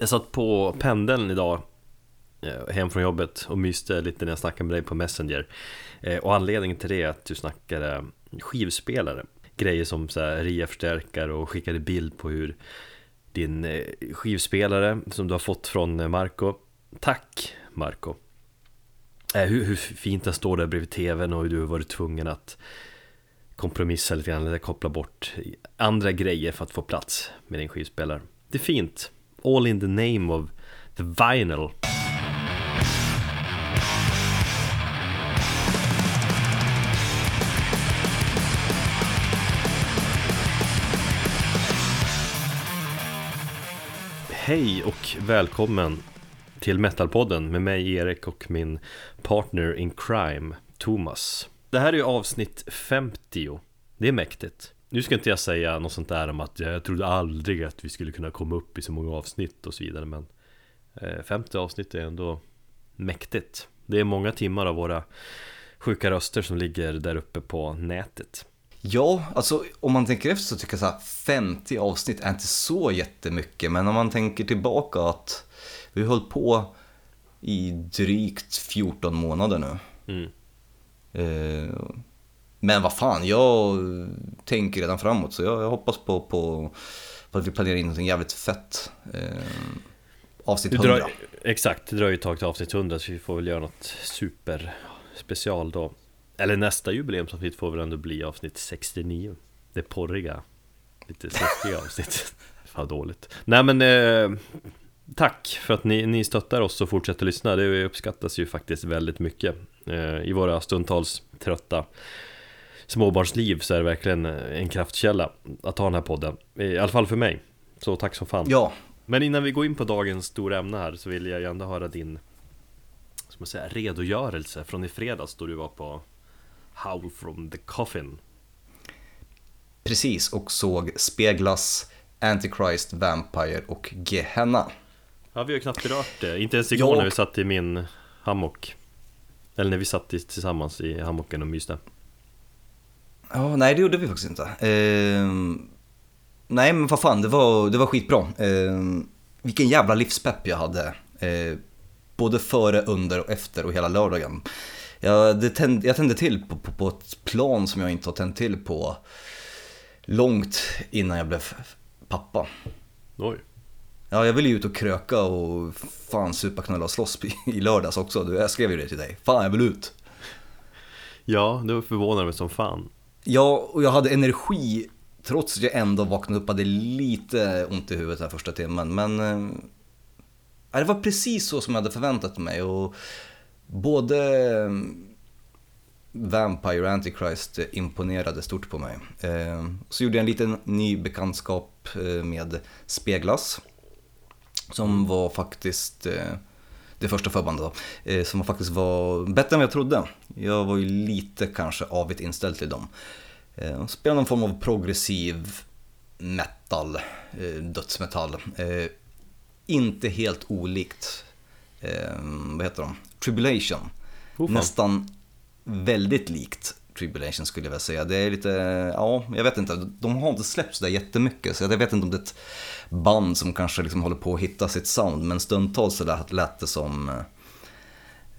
Jag satt på pendeln idag eh, hem från jobbet och myste lite när jag snackade med dig på Messenger. Eh, och anledningen till det är att du snackade skivspelare. Grejer som så här RIA-förstärkare och skickade bild på hur din eh, skivspelare som du har fått från Marco. Tack Marco. Hur, hur fint den står där bredvid tvn och hur du har varit tvungen att kompromissa lite grann eller koppla bort andra grejer för att få plats med din skivspelare. Det är fint. All in the name of the vinyl Hej och välkommen till Metalpodden med mig Erik och min partner in crime Thomas. Det här är ju avsnitt 50. Det är mäktigt. Nu ska inte jag säga något sånt där om att jag trodde aldrig att vi skulle kunna komma upp i så många avsnitt och så vidare men 50 eh, avsnitt är ändå mäktigt. Det är många timmar av våra sjuka röster som ligger där uppe på nätet. Ja, alltså om man tänker efter så tycker jag så här 50 avsnitt är inte så jättemycket men om man tänker tillbaka att vi har hållit på i drygt 14 månader nu. Mm. Eh, men vad fan, jag tänker redan framåt så jag, jag hoppas på, på, på, att vi planerar in något jävligt fett. Eh, avsnitt 100. Drar, exakt, det dröjer ett tag till avsnitt 100 så vi får väl göra något super special då. Eller nästa jubileumsavsnitt får väl ändå bli avsnitt 69. Det porriga, lite sexiga avsnitt. Fan dåligt. Nej men eh, Tack för att ni, ni stöttar oss och fortsätter lyssna. Det uppskattas ju faktiskt väldigt mycket. Eh, I våra stundtals trötta småbarnsliv så är det verkligen en kraftkälla att ha den här podden. I alla fall för mig. Så tack som fan. Ja. Men innan vi går in på dagens stora ämne här så vill jag ju ändå höra din man säga, redogörelse från i fredags då du var på Howl from the Coffin. Precis, och såg Speglas, Antichrist, Vampire och Gehenna. Ja, vi har knappt berört det. Inte ens igår jag... när vi satt i min hammock. Eller när vi satt tillsammans i hammocken och myste. Ja, nej det gjorde vi faktiskt inte. Eh, nej men vad fan, det var, det var skitbra. Eh, vilken jävla livspepp jag hade. Eh, både före, under och efter och hela lördagen. Jag, tänd, jag tände till på, på, på, ett plan som jag inte har tänt till på långt innan jag blev pappa. Oj. Ja, jag ville ju ut och kröka och fan supa, knulla och slåss i lördags också. Jag skrev ju det till dig. Fan, jag vill ut. Ja, det förvånar mig som fan. Ja, och jag hade energi trots att jag ändå vaknade upp och hade lite ont i huvudet den första timmen. Men äh, det var precis så som jag hade förväntat mig. Och både eh, Vampire och Antichrist imponerade stort på mig. Äh, så gjorde jag en liten ny bekantskap med Speglas. Som var faktiskt äh, det första förbandet då, eh, som faktiskt var bättre än vad jag trodde. Jag var ju lite kanske avigt inställd till dem. Eh, spelade någon form av progressiv metal, dödsmetall. Inte helt olikt, vad heter de? Tribulation. Oh, Nästan väldigt likt Tribulation skulle jag vilja säga. Det är lite, ja, jag vet inte, de har inte släppt sådär jättemycket så jag vet inte om det är ett band som kanske liksom håller på att hitta sitt sound men stundtals så lät, lät det som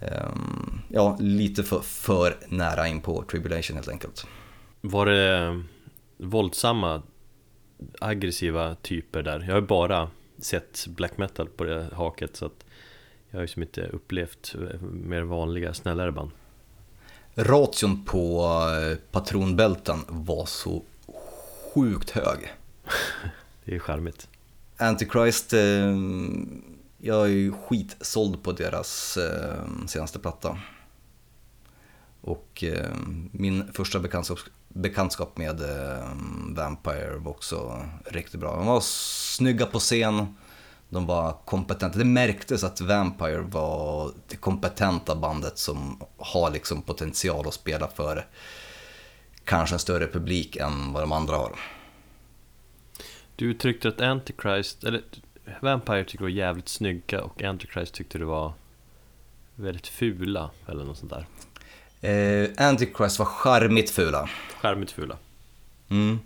um, ja, lite för, för nära in på Tribulation helt enkelt. Var det våldsamma, aggressiva typer där? Jag har bara sett black metal på det haket så att jag har ju som inte upplevt eh, mer vanliga, snällare band. Ration på eh, patronbälten var så sjukt hög. det är charmigt. Antichrist, eh, jag är ju skitsåld på deras eh, senaste platta. Och eh, min första bekantskap, bekantskap med eh, Vampire var också riktigt bra. De var snygga på scen, de var kompetenta. Det märktes att Vampire var det kompetenta bandet som har liksom potential att spela för kanske en större publik än vad de andra har. Du tyckte att Antichrist, eller Vampire tyckte du var jävligt snygga och Antichrist tyckte du var väldigt fula eller något sånt där. Eh, Antichrist var charmigt fula. Charmigt fula. Mm.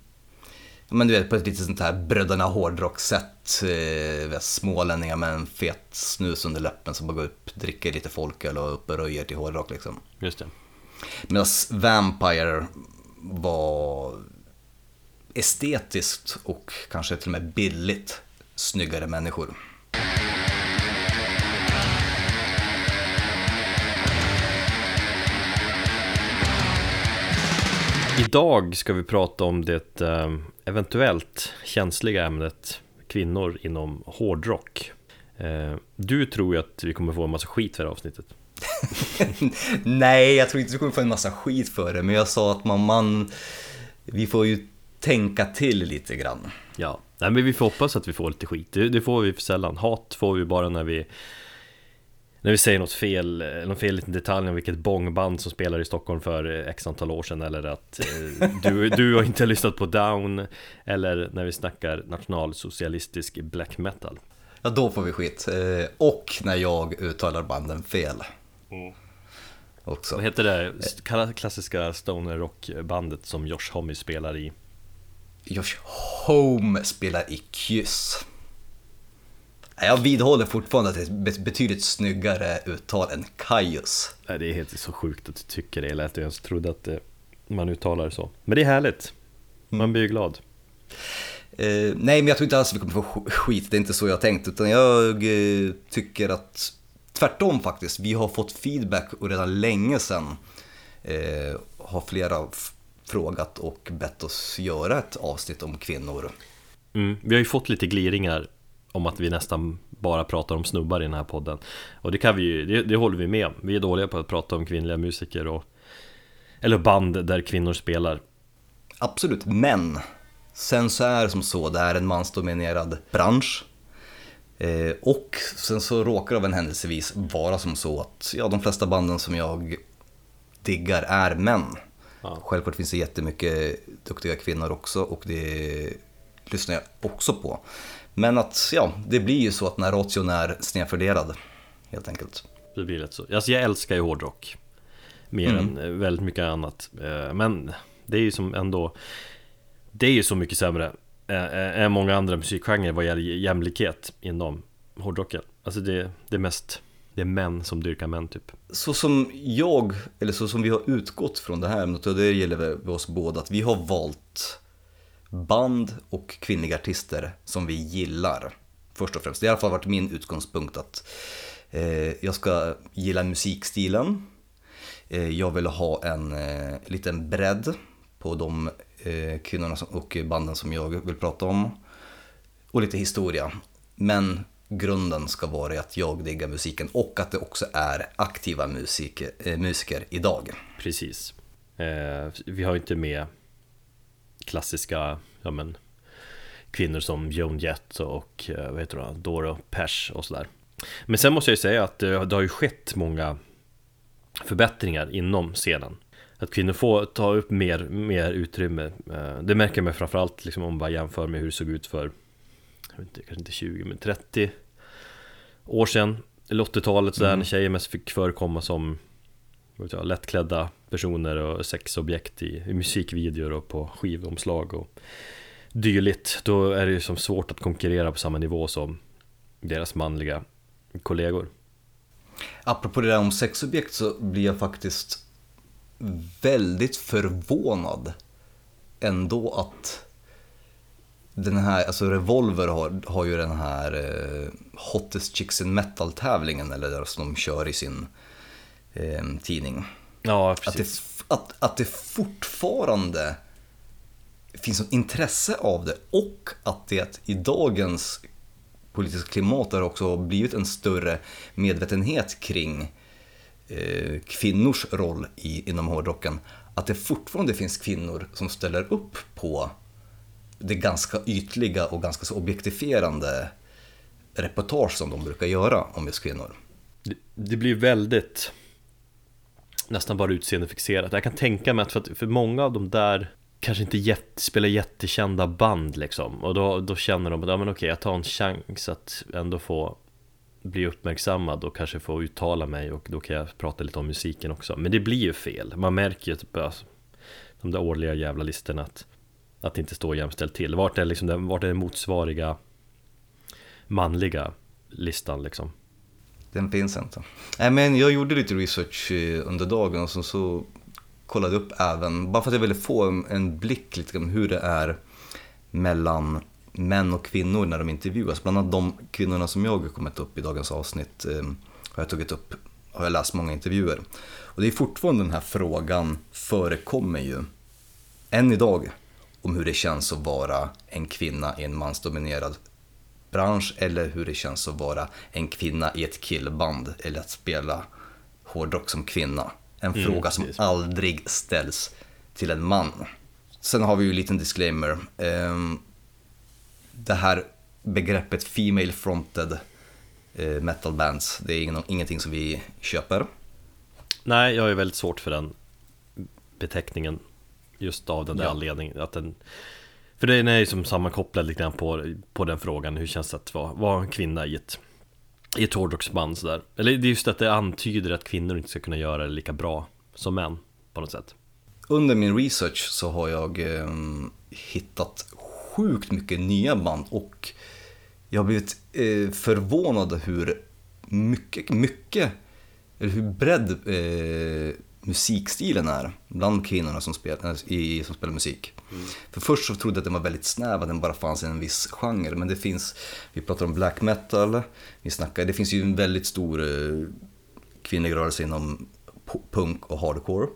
Men du vet på ett lite sånt här bröderna hårdrock-sätt. Eh, smålänningar med en fet snus under läppen som bara går upp, dricker lite folköl och upp och röjer till hårdrock liksom. Just det. Medan Vampire var estetiskt och kanske till och med billigt snyggare människor. Idag ska vi prata om det eh, eventuellt känsliga ämnet kvinnor inom hårdrock. Eh, du tror ju att vi kommer få en massa skit för det här avsnittet. Nej, jag tror inte du kommer få en massa skit för det, men jag sa att man, man vi får ju tänka till lite grann. Ja, Nej, men vi får hoppas att vi får lite skit. Det, det får vi för sällan. Hat får vi bara när vi när vi säger något fel, någon fel liten detalj om vilket bångband som spelar i Stockholm för eh, x antal år sedan eller att eh, du, du har inte lyssnat på Down eller när vi snackar nationalsocialistisk black metal. Ja, då får vi skit. Eh, och när jag uttalar banden fel. Mm. Också. Vad heter det kla- klassiska stoner rockbandet som Josh Homme spelar i? Josh Home spelar i Kyss. Jag vidhåller fortfarande att det är ett betydligt snyggare uttal än Kaius. Nej, det är helt så sjukt att du tycker det, eller att du ens trodde att det, man uttalar det så. Men det är härligt, man blir ju glad. Eh, nej, men jag tror inte alls att vi kommer få sk- skit, det är inte så jag tänkt. Utan jag eh, tycker att tvärtom faktiskt, vi har fått feedback och redan länge sedan eh, har flera frågat och bett oss göra ett avsnitt om kvinnor. Mm, vi har ju fått lite gliringar om att vi nästan bara pratar om snubbar i den här podden Och det kan vi ju, det, det håller vi med om Vi är dåliga på att prata om kvinnliga musiker och Eller band där kvinnor spelar Absolut, men sen så är det som så, det är en mansdominerad bransch. Eh, och sen så råkar det av en händelsevis vara som så att ja, de flesta banden som jag diggar är män. Ja. Självklart finns det jättemycket duktiga kvinnor också och det lyssnar jag också på. Men att ja, det blir ju så att när ration är snedfördelad helt enkelt. Det blir lätt så Alltså jag älskar ju hårdrock Mer Mm. än eh, väldigt mycket annat Eh, Men det är ju som ändå Det är ju så mycket sämre eh, än många andra musikgenrer vad gäller jämlikhet inom hårdrocken Alltså det, det är mest Det är män som dyrkar män typ Så som jag, eller så som vi har utgått från det här ämnet, och det gäller oss båda, att vi har valt band och kvinnliga artister som vi gillar. Först och främst. Det har i alla fall varit min utgångspunkt att eh, jag ska gilla musikstilen. Eh, jag vill ha en eh, liten bredd på de eh, kvinnorna som, och banden som jag vill prata om. Och lite historia. Men grunden ska vara att jag diggar musiken och att det också är aktiva musiker, eh, musiker idag. Precis eh, Vi har ju inte med Klassiska, ja men Kvinnor som Joan Jett och eh, vad heter hon, Doro Pesch och sådär. Men sen måste jag ju säga att det, det har ju skett många Förbättringar inom scenen. Att kvinnor får ta upp mer, mer utrymme Eh, Det märker man framförallt liksom om man jämför med hur det såg ut för jag vet inte, Kanske inte 20 men 30 År sedan. Eller 80-talet sådär Mm. när tjejer mest fick förekomma som jag, lättklädda personer och sexobjekt i, i musikvideor och på skivomslag och dylikt. Då är det ju som svårt att konkurrera på samma nivå som deras manliga kollegor. Apropå det där om sexobjekt så blir jag faktiskt väldigt förvånad ändå att den här, alltså Revolver har, har ju den här eh, Hottest Chicks in Metal tävlingen eller där som de kör i sin eh, tidning. Ja, Att det, precis. att, att det fortfarande finns ett intresse av det och att det i dagens politiska klimat har också blivit en större medvetenhet kring eh, kvinnors roll i, inom hårdrocken. Att det fortfarande finns kvinnor som ställer upp på det ganska ytliga och ganska så objektifierande reportage som de brukar göra om just kvinnor. Det, det blir väldigt nästan bara utseendefixerat. Jag kan tänka mig att för, att för många av de där kanske inte jätt, spelar jättekända band liksom och då, då känner de att ja, men okej, jag tar en chans att ändå få bli uppmärksammad och kanske få uttala mig och då kan jag prata lite om musiken också. Men det blir ju fel. Man märker ju typ alltså, de där årliga jävla listorna att Att det inte står jämställt till. Vart är, liksom vart är den motsvariga manliga listan liksom? Den finns inte. Nej, men jag gjorde lite research eh, under dagen och så, så kollade jag upp även, bara för att jag ville få en, en blick lite om hur det är mellan män och kvinnor när de intervjuas. Bland annat de kvinnorna som jag har kommit upp i dagens avsnitt eh, har jag tagit upp, har jag läst många intervjuer. Och det är fortfarande den här frågan förekommer ju än idag om hur det känns att vara en kvinna i en mansdominerad bransch eller hur det känns att vara en kvinna i ett killband eller att spela hårdrock som kvinna. En mm, fråga som precis. aldrig ställs till en man. Sen har vi ju en liten disclaimer. Ehm, det här begreppet Female Fronted eh, Metal Bands, det är ingenting som vi köper. Nej, jag är väldigt svårt för den beteckningen Just av den där ja. anledningen att den för den är ju som sammankopplad lite grann på, på den frågan Hur känns det att vara, vara en kvinna i ett I ett hårdrocksband sådär? Eller det är just att det antyder att kvinnor inte ska kunna göra det lika bra som män På något sätt. Under min research så har jag eh, hittat sjukt mycket nya band och jag har blivit eh, förvånad hur mycket, mycket, eller hur bredd eh, musikstilen är bland kvinnorna som spelar, i, som spelar musik. Mm. För först så trodde jag att den var väldigt snäv, att den bara fanns i en viss genre. Men det finns, vi pratar om black metal, vi snackar, det finns ju en väldigt stor eh, kvinnlig rörelse inom punk och hardcore.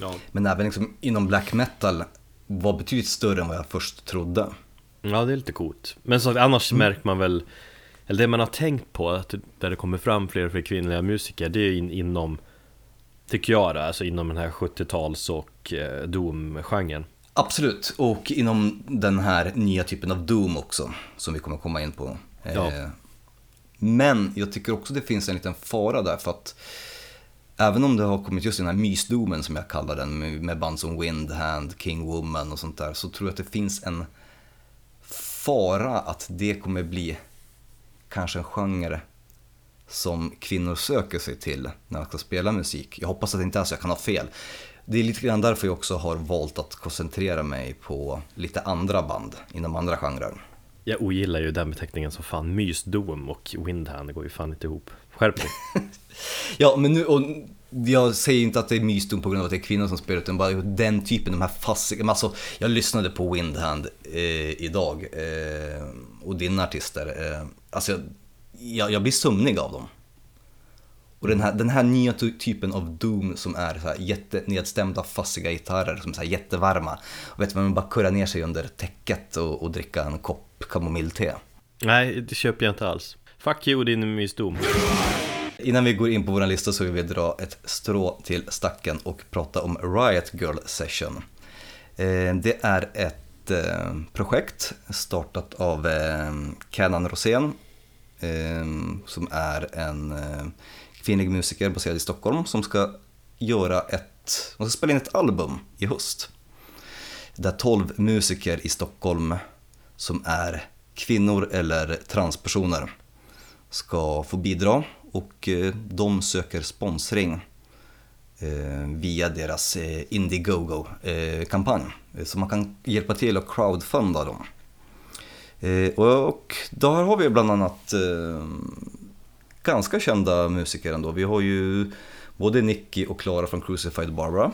Ja. Men även liksom inom black metal var betydligt större än vad jag först trodde. Ja, det är lite coolt. Men så annars mm. märker man väl, eller det man har tänkt på, att där det kommer fram fler och fler kvinnliga musiker, det är in, inom Tycker jag då, alltså inom den här 70-tals och eh, Doom-genren. Absolut, och inom den här nya typen av Doom också, som vi kommer komma in på. Ja. Eh, men jag tycker också det finns en liten fara där, för att även om det har kommit just den här mysdoomen som jag kallar den, med band som Windhand, King Woman och sånt där, så tror jag att det finns en fara att det kommer bli kanske en genre som kvinnor söker sig till när de ska spela musik. Jag hoppas att det inte är så, jag kan ha fel. Det är lite grann därför jag också har valt att koncentrera mig på lite andra band inom andra genrer. Jag ogillar ju den beteckningen som fan. Mysdom och Windhand går ju fan inte ihop. Skärp dig. ja, men nu, och jag säger inte att det är mysdom på grund av att det är kvinnor som spelar utan bara den typen, de här fastiga, alltså jag lyssnade på Windhand eh, idag eh, och dina artister, eh, alltså jag, jag blir sömnig av dem. Och den här, den här nya typen av Doom som är så här jättenedstämda, fassiga gitarrer som är så här jättevarma. Och vet man bara kurra ner sig under täcket och, och dricka en kopp kamomillte. Nej, det köper jag inte alls. Fuck you din mysdom. Innan vi går in på vår lista så vill vi dra ett strå till stacken och prata om Riot Girl Session. Eh, det är ett eh, projekt startat av eh, Canan Rosén Ehm, som är en eh, kvinnlig musiker baserad i Stockholm som ska göra ett, hon ska spela in ett album i höst. Där tolv musiker i Stockholm som är kvinnor eller transpersoner ska få bidra och eh, de söker sponsring eh, via deras Indiegogo-kampanj. Så man kan hjälpa till att crowdfunda dem. Eh, och där har vi bland annat eh, ganska kända musiker ändå. Vi har ju både Nicky och Klara från Crucified Barbara.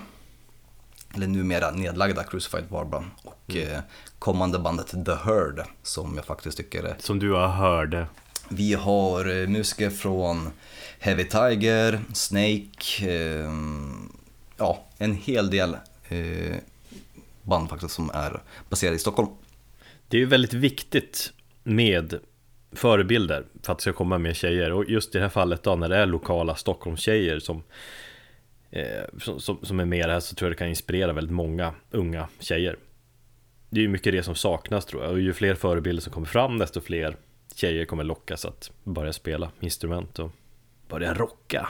Eller numera nedlagda Crucified Barbara. Och mm. Eh, kommande bandet The Heard som jag faktiskt tycker är... Som du har hörde. Vi har musiker från Heavy Tiger, Snake, ja en hel del band faktiskt som är baserade i Stockholm. Det är ju väldigt viktigt med förebilder för att det ska komma mer tjejer och just i det här fallet då när det är lokala Stockholmstjejer som, eh, som, som är med här så tror jag det kan inspirera väldigt många unga tjejer. Det är ju mycket det som saknas tror jag och ju fler förebilder som kommer fram desto fler tjejer kommer lockas att börja spela instrument och börja rocka.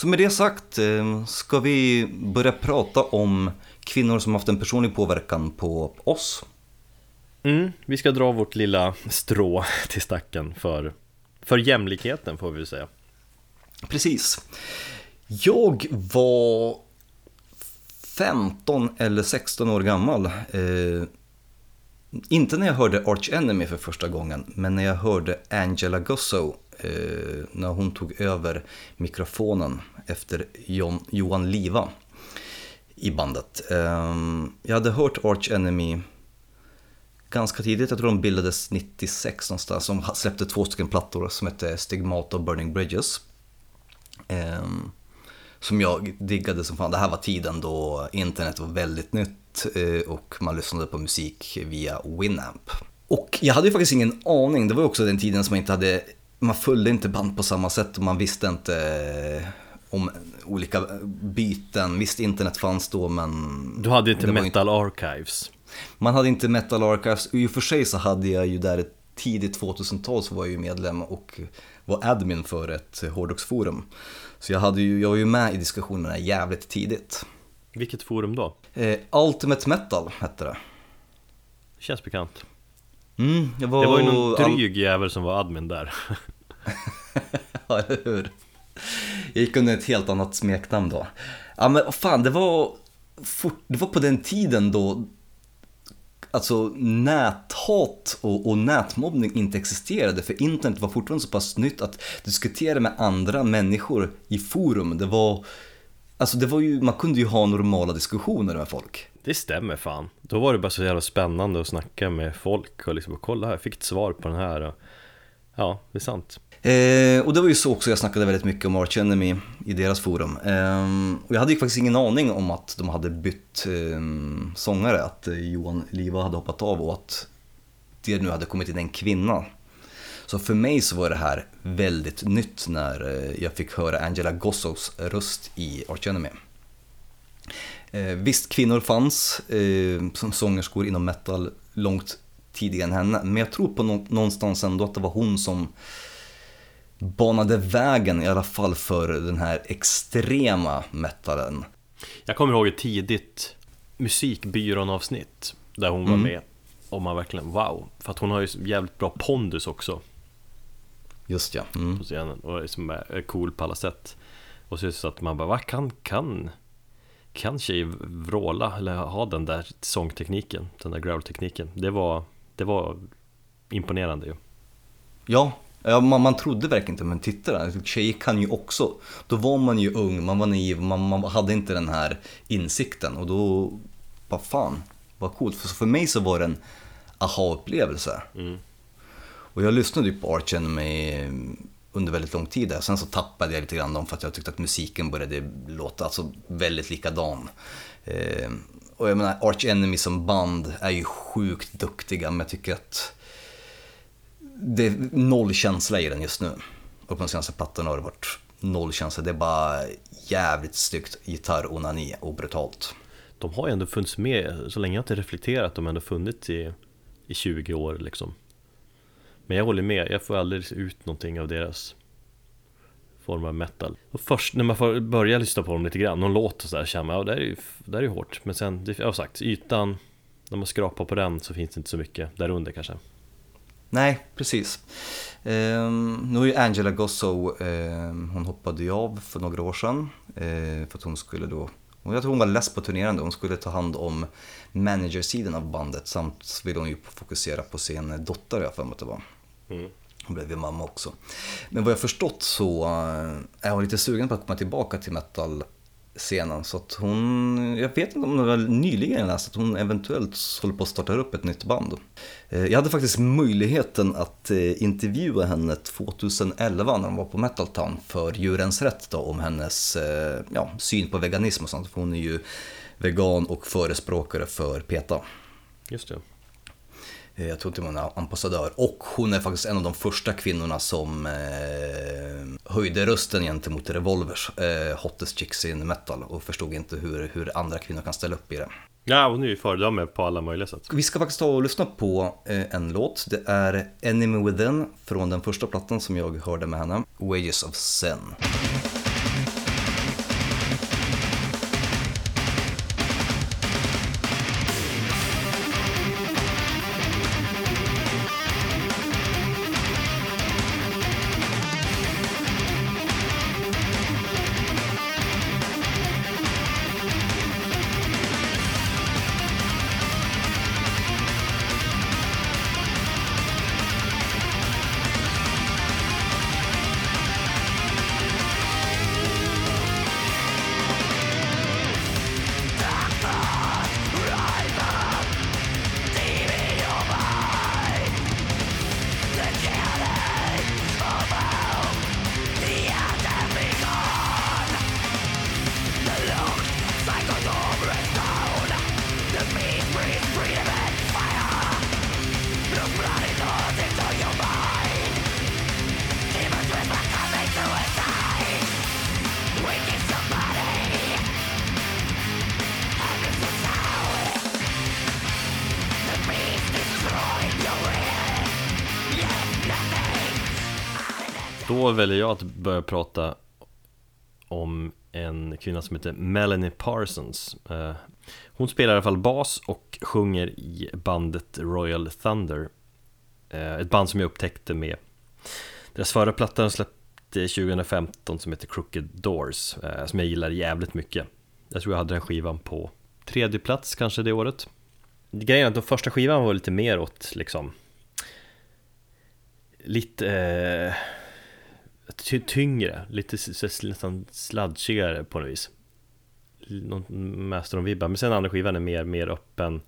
Så med det sagt eh, ska vi börja prata om kvinnor som haft en personlig påverkan på oss. Mm, vi ska dra vårt lilla strå till stacken för För jämlikheten får vi säga. Precis. Jag var 15 eller 16 år gammal. Eh, inte när jag hörde Arch Enemy för första gången, men när jag hörde Angela Gussow eh, när hon tog över mikrofonen efter John, Johan Liva i bandet. Eh, jag hade hört Arch Enemy ganska tidigt, jag tror de bildades 96 någonstans, de släppte två stycken plattor som hette Stigmata och Burning Bridges. Eh, som jag diggade som fan. Det här var tiden då internet var väldigt nytt eh, och man lyssnade på musik via Winamp. Och jag hade ju faktiskt ingen aning, det var ju också den tiden som jag inte hade, man följde inte band på samma sätt och man visste inte eh, om olika byten. Visst, internet fanns då men... Du hade inte Metal Archives. Man hade inte Metal Archives, i och för sig så hade jag ju där ett tidigt 2000-tal så var jag ju medlem och var admin för ett hårdrocksforum. Så jag, hade ju, jag var ju med i diskussionerna jävligt tidigt. Vilket forum då? Eh, Ultimate Metal hette det. Känns bekant. Mm, jag var, Det var ju någon dryg jävel som var admin där. ja, eller hur? Jag gick under ett helt annat smeknamn då. Ja men vad fan, det var, fort, det var på den tiden då alltså näthat och, och nätmobbning inte existerade för internet var fortfarande så pass nytt att diskutera med andra människor i forum, det var Alltså det var ju, man kunde ju ha normala diskussioner med folk. Det stämmer fan. Då var det bara så jävla spännande att snacka med folk och liksom kolla här, jag fick ett svar på den här. Och... Ja, det är sant. Eh, och det var ju så också jag snackade väldigt mycket om Arch Enemy i deras forum. Eh, och jag hade ju faktiskt ingen aning om att de hade bytt eh, sångare, att eh, Johan Liva hade hoppat av och att det nu hade kommit in en kvinna. Så för mig så var det här väldigt nytt när eh, jag fick höra Angela Gossows röst i Arch Enemy. Eh, visst, kvinnor fanns eh, som sångerskor inom metal långt tidigare än henne, men jag tror på någonstans ändå att det var hon som banade vägen i alla fall för den här extrema metalen. Jag kommer ihåg ett tidigt musikbyrån-avsnitt där hon var Mm. med och man verkligen wow, för att hon har ju jävligt bra pondus också Just ja. Mm. på scenen och liksom är cool på alla sätt. Och så är det så att man bara, vad kan, kan, kan tjej vråla eller ha den där sångtekniken, den där growl-tekniken? Det var, det var imponerande ju. Ja, ja man, man trodde verkligen inte, men titta där, tjejer kan ju också. Då var man ju ung, man var naiv, man, man hade inte den här insikten och då, vad fan, vad coolt. För, för mig så var det en aha-upplevelse. Mm. Och jag lyssnade ju på Arch Enemy under väldigt lång tid där. Sen så tappade jag lite grann dem för att jag tyckte att musiken började låta alltså väldigt likadan. Eh, och jag menar, Arch Enemy som band är ju sjukt duktiga men jag tycker att det är noll känsla i den just nu. Och på de senaste plattorna har det varit noll känsla. Det är bara jävligt styggt gitarronani och brutalt. De har ju ändå funnits med, så länge jag inte reflekterat, de har ändå funnits i, i 20 år liksom. Men jag håller med, jag får aldrig ut någonting av deras form av metal. Och först när man får börja lyssna på dem lite grann, någon låt och sådär, känner man ja det här är ju det här är hårt. Men sen, det, jag har sagt, ytan, när man skrapar på den så finns det inte så mycket där under kanske. Nej, precis. Ehm, nu är ju Angela Gossow, ehm, hon hoppade ju av för några år sedan. Eh, för att hon skulle då, jag tror hon var less på turnerande, hon skulle ta hand om managersidan av bandet. Samt ville hon ju fokusera på sin dotter, har jag för mig att det var. Mm. Hon blev ju mamma också. Men vad jag förstått så eh, är hon lite sugen på att komma tillbaka till metal-scenen. Så att hon, jag vet inte om det var nyligen jag läste att hon eventuellt håller på att starta upp ett nytt band. Eh, jag hade faktiskt möjligheten att eh, intervjua henne 2011 när hon var på Metal Town för Djurens Rätt då, om hennes ja, syn på veganism och sånt. För hon är ju vegan och förespråkare för PETA. Just det. Eh, Jag tror inte hon är ambassadör. Och hon är faktiskt en av de första kvinnorna som eh, höjde rösten gentemot Revolvers eh, Hottest Chicks in Metal och förstod inte hur, hur andra kvinnor kan ställa upp i det. Ja, hon är ju föredöme på alla möjliga sätt. Vi ska faktiskt ta och lyssna på eh, en låt. Det är Enemy Within från den första plattan som jag hörde med henne, Wages of Sin. Prata om en kvinna som heter Melanie Parsons. Eh, hon spelar i alla fall bas och sjunger i bandet Royal Thunder. Eh, ett band som jag upptäckte med deras förra platta de släppte 2015 som heter Crooked Doors eh, Som jag gillar jävligt mycket. Jag tror jag hade den skivan på tredje plats kanske det året. Grejen är att den första skivan var lite mer åt liksom Lite eh, tyngre, lite nästan sladgigare på något vis. Någon Master of vibbar, men sen andra skivan är mer, mer öppen.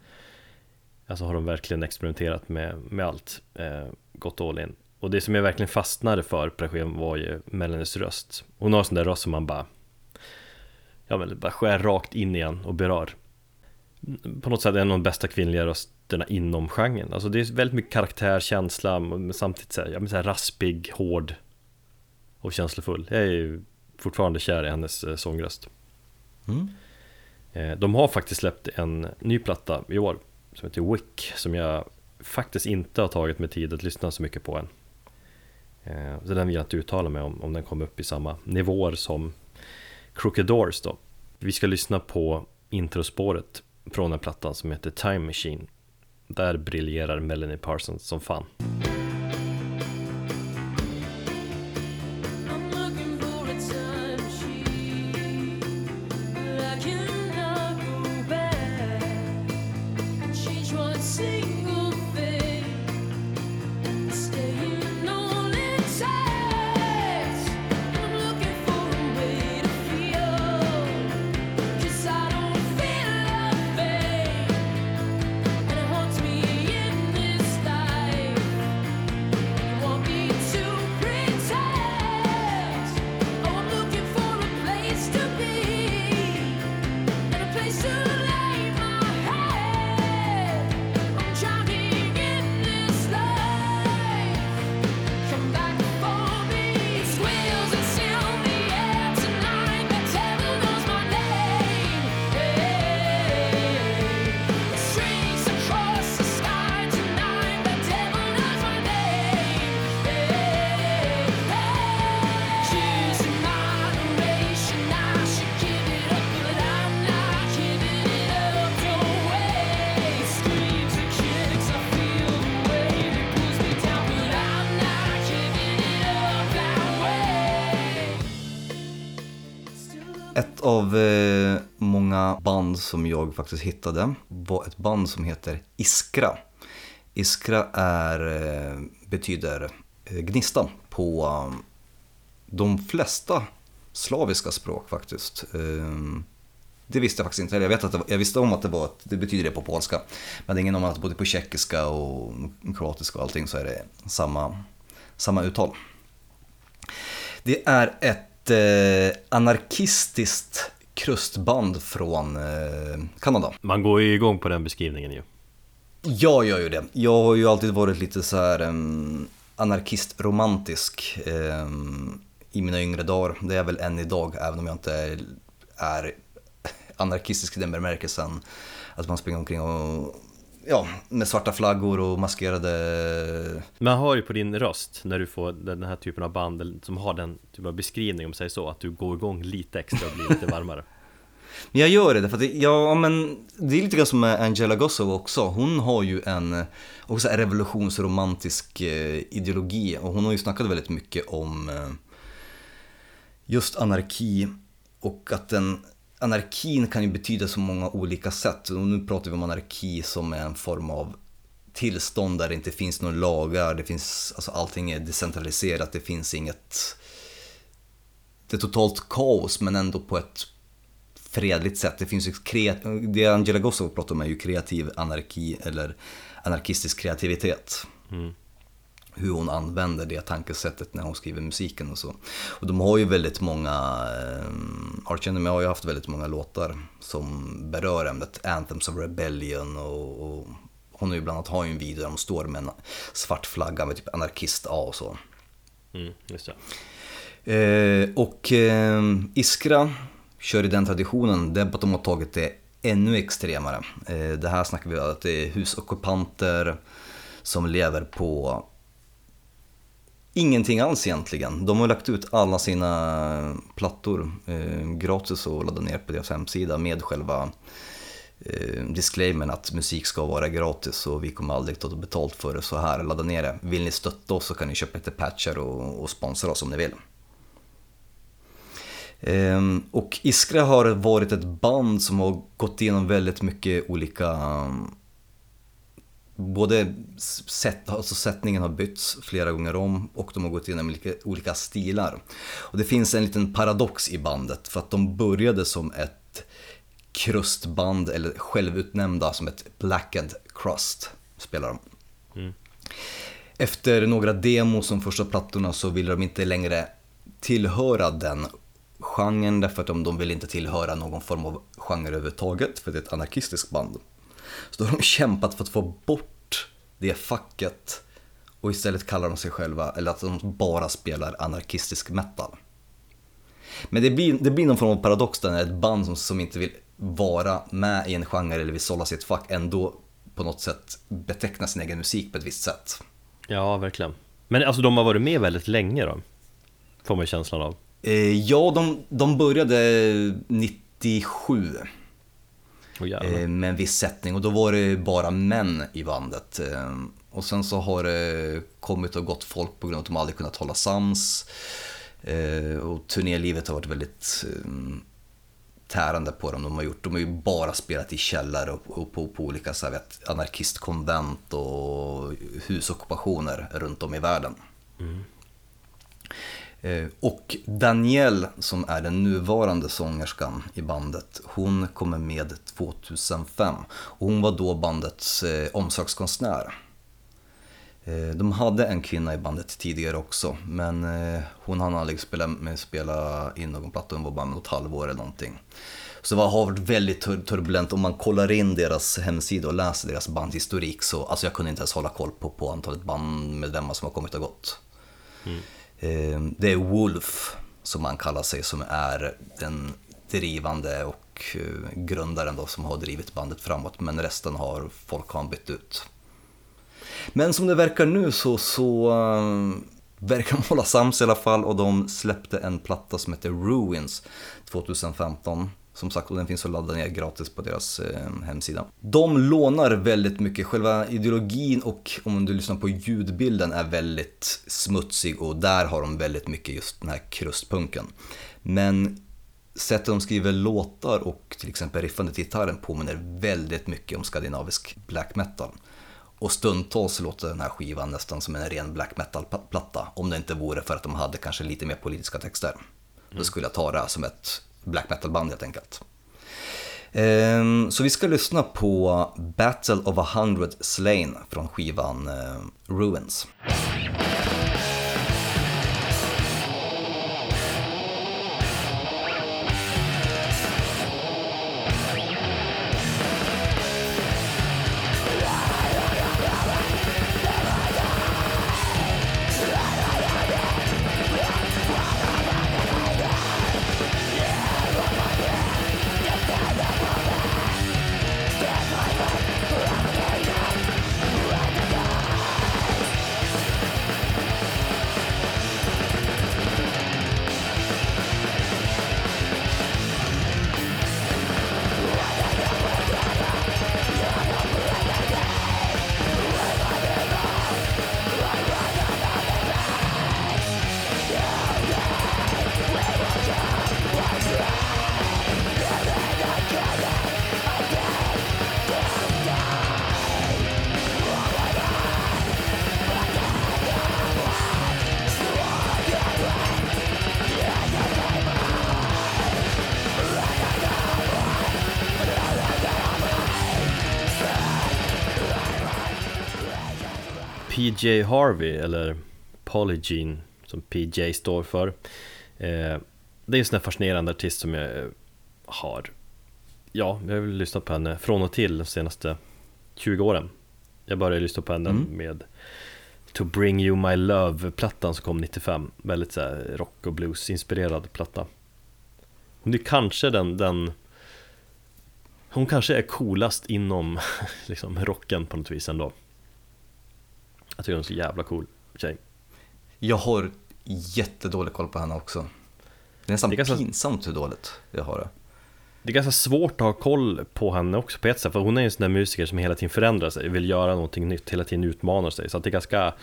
Alltså har de verkligen experimenterat med, med allt, eh, gått all in. Och det som jag verkligen fastnade för på den skivan var ju Melanies röst. Hon har en sån där röst som man bara Ja men bara skär rakt in igen och berör. På något sätt är en av de bästa kvinnliga rösterna inom genren. Alltså det är väldigt mycket karaktär, känsla, men samtidigt så här, ja, men så här raspig, hård och känslofull. Jag är ju fortfarande kär i hennes eh, sångröst. Mm. Eh, de har faktiskt släppt en ny platta i år som heter Wick som jag faktiskt inte har tagit mig tid att lyssna så mycket på än. Eh, så den vill jag inte uttala mig om, om den kommer upp i samma nivåer som Crooked Doors då. Vi ska lyssna på introspåret från den plattan som heter Time Machine. Där briljerar Melanie Parsons som fan. Som jag faktiskt hittade var ett band som heter Iskra. Iskra är, eh, betyder eh, gnista på eh, de flesta slaviska språk faktiskt. Det visste jag faktiskt inte. Jag, vet att var, jag visste om att det, var, det betyder det på polska. Men det är ingen om att både på tjeckiska och kroatiska och allting så är det samma, samma uttal. Det är ett ett eh, anarkistiskt krustband från eh, Kanada. Man går ju igång på den beskrivningen ju. Jag gör ju det. Jag har ju alltid varit lite så här um, anarkistromantisk um, i mina yngre dagar. Det är väl än idag, även om jag inte är, är anarkistisk i den bemärkelsen att man springer omkring och ja, med svarta flaggor och maskerade... Man hör ju på din röst när du får den här typen av band som har den typen av beskrivning om säger så, att du går igång lite extra och blir lite varmare. Men jag gör det, för att ja, men det är lite grann som med Angela Gossow också. Hon har ju en också en revolutionsromantisk eh, ideologi och hon har ju snackat väldigt mycket om eh, just anarki och att den anarkin kan ju betyda så många olika sätt. Och nu pratar vi om anarki som är en form av tillstånd där det inte finns några lagar, det finns, alltså allting är decentraliserat, det finns inget... Det är totalt kaos men ändå på ett fredligt sätt. Det finns ju kreat... Det Angela Gossow pratar om är ju kreativ anarki eller anarkistisk kreativitet. Mm hur hon använder det tankesättet när hon skriver musiken och så. Och de har ju väldigt många, eh, Arch Enemy har ju haft väldigt många låtar som berör ämnet Anthems of Rebellion och, och hon har ju bland annat har ju en video där de står med en svart flagga med typ anarkist A och så. Mm. Eh, och eh, Iskra kör i den traditionen, det är att de har tagit det ännu extremare. Eh, det här snackar vi om att det är husockupanter som lever på ingenting alls egentligen. De har lagt ut alla sina plattor eh, gratis och ladda ner på deras hemsida med själva eh, disclaimern att musik ska vara gratis och vi kommer aldrig ta betalt för det. Så här, ladda ner det. Vill ni stötta oss så kan ni köpa lite patcher och, och sponsra oss om ni vill. Ehm, och Iskra har varit ett band som har gått igenom väldigt mycket olika Både set, alltså sättningen har bytts flera gånger om och de har gått igenom olika, olika stilar. Och det finns en liten paradox i bandet för att de började som ett krustband eller självutnämnda som ett Blackened Crust spelar de. Mm. Efter några demos som första plattorna så ville de inte längre tillhöra den genren därför att de, de vill inte tillhöra någon form av genre överhuvudtaget för det är ett anarkistiskt band. Så då har de kämpat för att få bort det facket och istället kallar de sig själva, eller att de bara spelar anarkistisk metal. Men det blir, det blir någon form av paradox där när ett band som, som inte vill vara med i en genre eller vill sålla sitt fack ändå på något sätt betecknar sin egen musik på ett visst sätt. Ja, verkligen. Men alltså de har varit med väldigt länge då? Får man känslan av. Eh, ja, de, de började 97. Oh, med en viss sättning och då var det bara män i bandet. Eh, och sen så har det kommit och gått folk på grund av att de aldrig kunnat hålla sams. Och turnélivet har varit väldigt tärande på dem. De har, gjort, de har ju bara spelat i källare och, och på, på, olika så här, vet, anarkistkonvent och husockupationer runt om i världen. Mm. Eh, och Danielle, som är den nuvarande sångerskan i bandet, hon kommer med 2005. Och hon var då bandets eh, omslagskonstnär. Eh, de hade en kvinna i bandet tidigare också, men eh, hon hann aldrig spela, spela in någon platta, hon var bara med något halvår eller någonting. Så det har varit väldigt turbulent. Om man kollar in deras hemsida och läser deras bandhistorik så, alltså jag kunde inte ens hålla koll på, på antalet bandmedlemmar som har kommit och gått. Mm. Ehm, det är Wolf som han kallar sig som är den drivande och eh, grundaren då som har drivit bandet framåt men resten har folk har bytt ut. Men som det verkar nu så, så eh, verkar de hålla sams i alla fall och de släppte en platta som heter Ruins 2015 som sagt, och den finns att ladda ner gratis på deras eh, hemsida. De lånar väldigt mycket, själva ideologin och om du lyssnar på ljudbilden är väldigt smutsig och där har de väldigt mycket just den här krustpunken. Men sättet de skriver låtar och till exempel riffandet i gitarren påminner väldigt mycket om skandinavisk black metal. Och stundtals låter den här skivan nästan som en ren black metal-platta, om det inte vore för att de hade kanske lite mer politiska texter. Mm. Då skulle jag ta det här som ett black metal-band helt enkelt. Ehm, så vi ska lyssna på Battle of a hundred slain från skivan eh, Ruins. PJ Harvey, eller Polygene som PJ står för. Eh, Det är en sån här fascinerande artist som jag har Ja, jag har lyssnat på henne från och till de senaste 20 åren. Jag började lyssna på henne mm. med To Bring You My Love-plattan som kom 95 Väldigt så rock och blues-inspirerad platta. Hon är kanske den, den Hon kanske är coolast inom liksom rocken på något vis ändå jag tycker hon är så jävla cool tjej. Jag har jättedålig koll på henne också. Det är nästan Det är ganska- pinsamt hur dåligt jag har det. Det är ganska svårt att ha koll på henne också på ett sätt, för hon är ju en sån där musiker som hela tiden förändrar sig, vill göra någonting nytt, hela tiden utmanar sig. Så att det är ganska,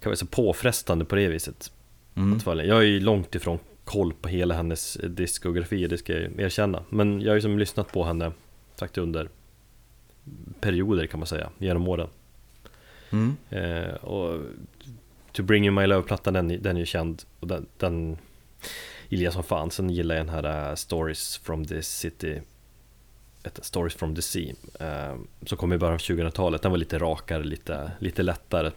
kan vara så påfrestande på det viset. Mm. Jag är ju långt ifrån koll på hela hennes diskografi, det ska jag erkänna. Men jag har ju som lyssnat på henne, sagt under perioder kan man säga, genom åren. Mm. Eh, och To Bring You My Love-plattan, den, den är ju känd och den, den gillar jag som fan. Sen gillar jag den här uh, Stories from the City, Stories from the Sea, eh, som kom i början av 2000-talet. Den var lite rakare, lite, lite lättare,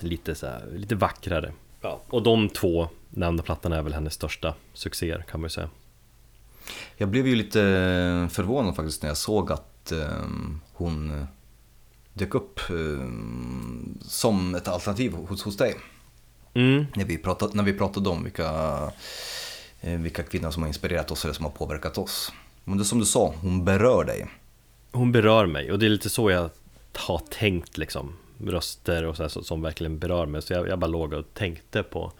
lite, så här, lite vackrare. Ja. Och de två nämnda plattorna är väl hennes största succéer kan man ju säga. Jag blev ju lite förvånad faktiskt när jag såg att eh, hon dök upp eh, som ett alternativ hos, hos dig. Mm, När vi pratade, när vi pratade om vilka, eh, vilka kvinnor som har inspirerat oss eller som har påverkat oss. Men det är som du sa, hon berör dig. hon berör mig och det är lite så jag har tänkt liksom röster och så här, som verkligen berör mig så jag, jag bara låg och tänkte på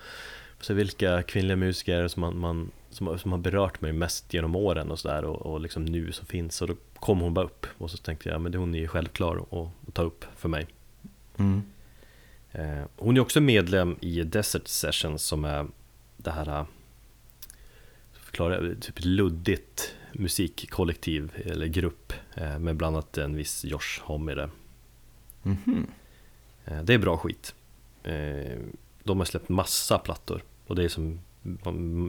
så vilka kvinnliga musiker som, man, man, som, som har berört mig mest genom åren och sådär och, och liksom nu som finns och då kom hon bara upp och så tänkte jag men det, hon är ju självklar att, att ta upp för mig Mm. Eh, Hon är också medlem i Desert Sessions som är det här eh, förklarar jag, typ luddigt musikkollektiv eller grupp eh, med bland annat en viss Josh Homme där. Mhm. Eh, Det är bra skit. De har släppt massa plattor och det är som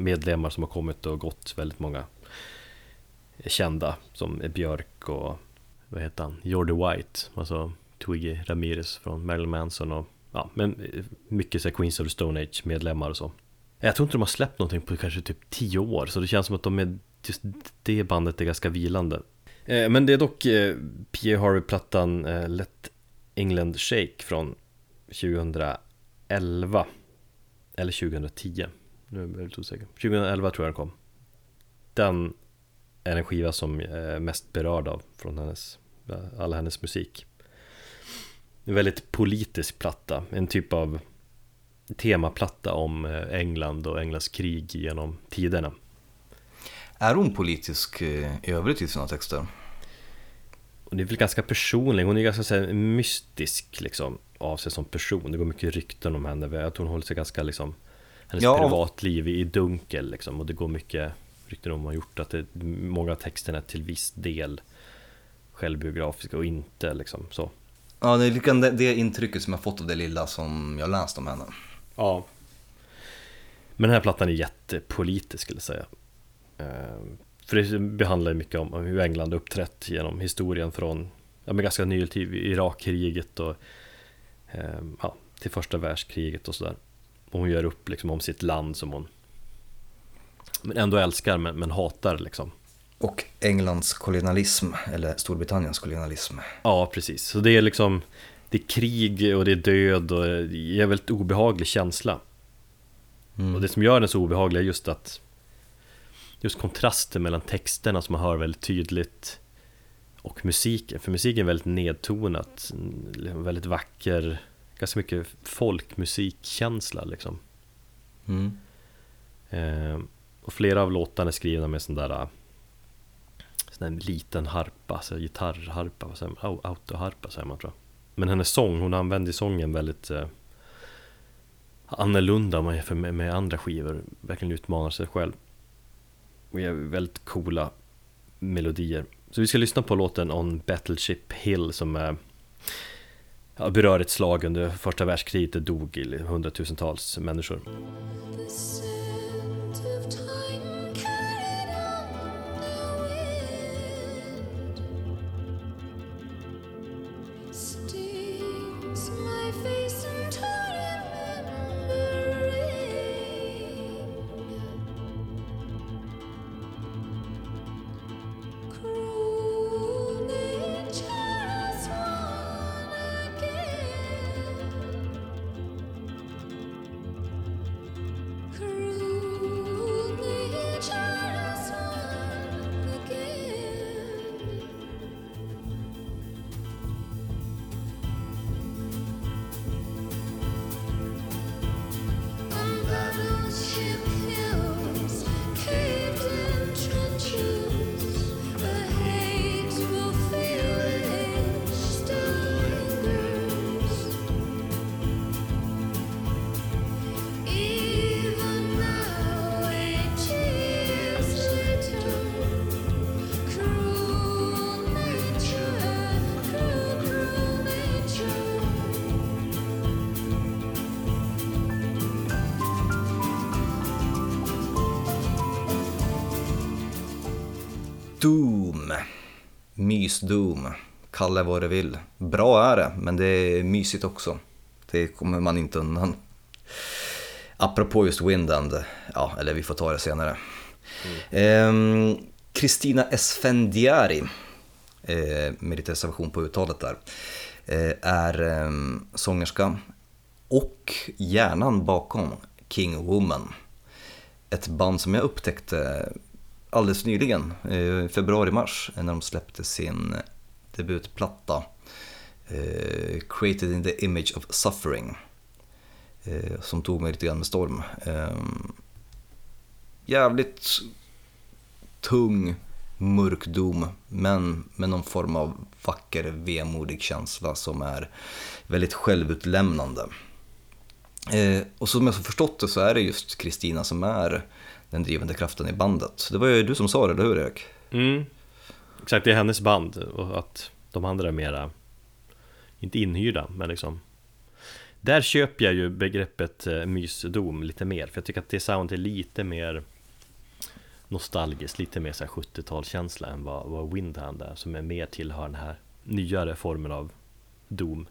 medlemmar som har kommit och gått väldigt många kända som är Björk och vad heter han? Jordi White, alltså Twiggy Ramirez från Marilyn Manson och ja, men eh, mycket så här Queens of the Stone Age medlemmar och så. Jag tror inte de har släppt någonting på kanske typ 10 år så det känns som att de är just det bandet är ganska vilande. Eh, Men det är dock eh, P.A. Harvey-plattan eh, Let England Shake från 2011 eller 2010 nu är jag lite osäker 2011 tror jag den kom Den är en skiva som jag är mest berörd av från hennes alla hennes musik En väldigt politisk platta, en typ av temaplatta om eh, England och Englands krig genom tiderna Är hon politisk eh, i övrigt i sina texter? Och det är väl ganska personlig, hon är ganska så här, mystisk liksom av sig som person. Det går mycket rykten om henne, jag tror hon håller sig ganska liksom Hennes Ja, privatliv i dunkel liksom och det går mycket rykten om har gjort att det, många av texterna är till viss del självbiografiska och inte liksom så. Ja, det är det, det intrycket som jag fått av det lilla som jag läst om henne. Ja. Men den här plattan är jättepolitisk skulle jag säga. Eh, För det behandlar mycket om hur England uppträtt genom historien från ja, men ganska nytid, Irakkriget och eh, ja, till första världskriget och sådär. Och hon gör upp liksom om sitt land som hon men ändå älskar men, men hatar liksom. Och Englands kolonialism, eller Storbritanniens kolonialism. Ja, precis. Så det är liksom Det är krig och det är död och det är en väldigt obehaglig känsla. Mm. Och det som gör den så obehaglig är just att Just kontrasten mellan texterna som man hör väldigt tydligt Och musiken, för musiken är väldigt nedtonat mm, Väldigt vacker Ganska mycket folkmusikkänsla liksom Mm. Och flera av låtarna är skrivna med sån där äh, Sån där liten harpa, så gitarrharpa, vad säger man? Autoharpa säger man tror jag Men hennes sång, hon använder sången väldigt eh, annorlunda om man jämför med, med andra skivor. Verkligen utmanar sig själv. Och ger väldigt coola melodier. Så vi ska lyssna på låten On Battleship Hill som är ja, berör ett slag under första världskriget. Det dog hundratusentals människor. Doom. Mys-Doom. Kalla det vad du vill. Bra är det, men det är mysigt också. Det kommer man inte undan. Apropå just Windand, ja, eller vi får ta det senare. Ehm, Kristina Esfendiari, eh, med lite reservation på uttalet där, eh, är eh, sångerska och hjärnan bakom King Woman. Ett band som jag upptäckte alldeles nyligen, i februari-mars, när de släppte sin debutplatta eh, Created in the Image of Suffering. Eh, som tog mig lite grann med storm. Eh, jävligt tung, mörk dom, men med någon form av vacker, vemodig känsla som är väldigt självutlämnande. Eh, och som jag har förstått det så är det just Kristina som är den drivande kraften i bandet. Det var ju du som sa det, eller hur Erik? Mm. Exakt, det är hennes band och att de andra är mera, inte inhyrda, men liksom Där köper jag ju begreppet eh, mysdom lite mer, för jag tycker att det soundet är lite mer nostalgiskt, lite mer så här 70-talskänsla än vad, vad Windhand är, som är mer tillhör den här nyare formen av Doom.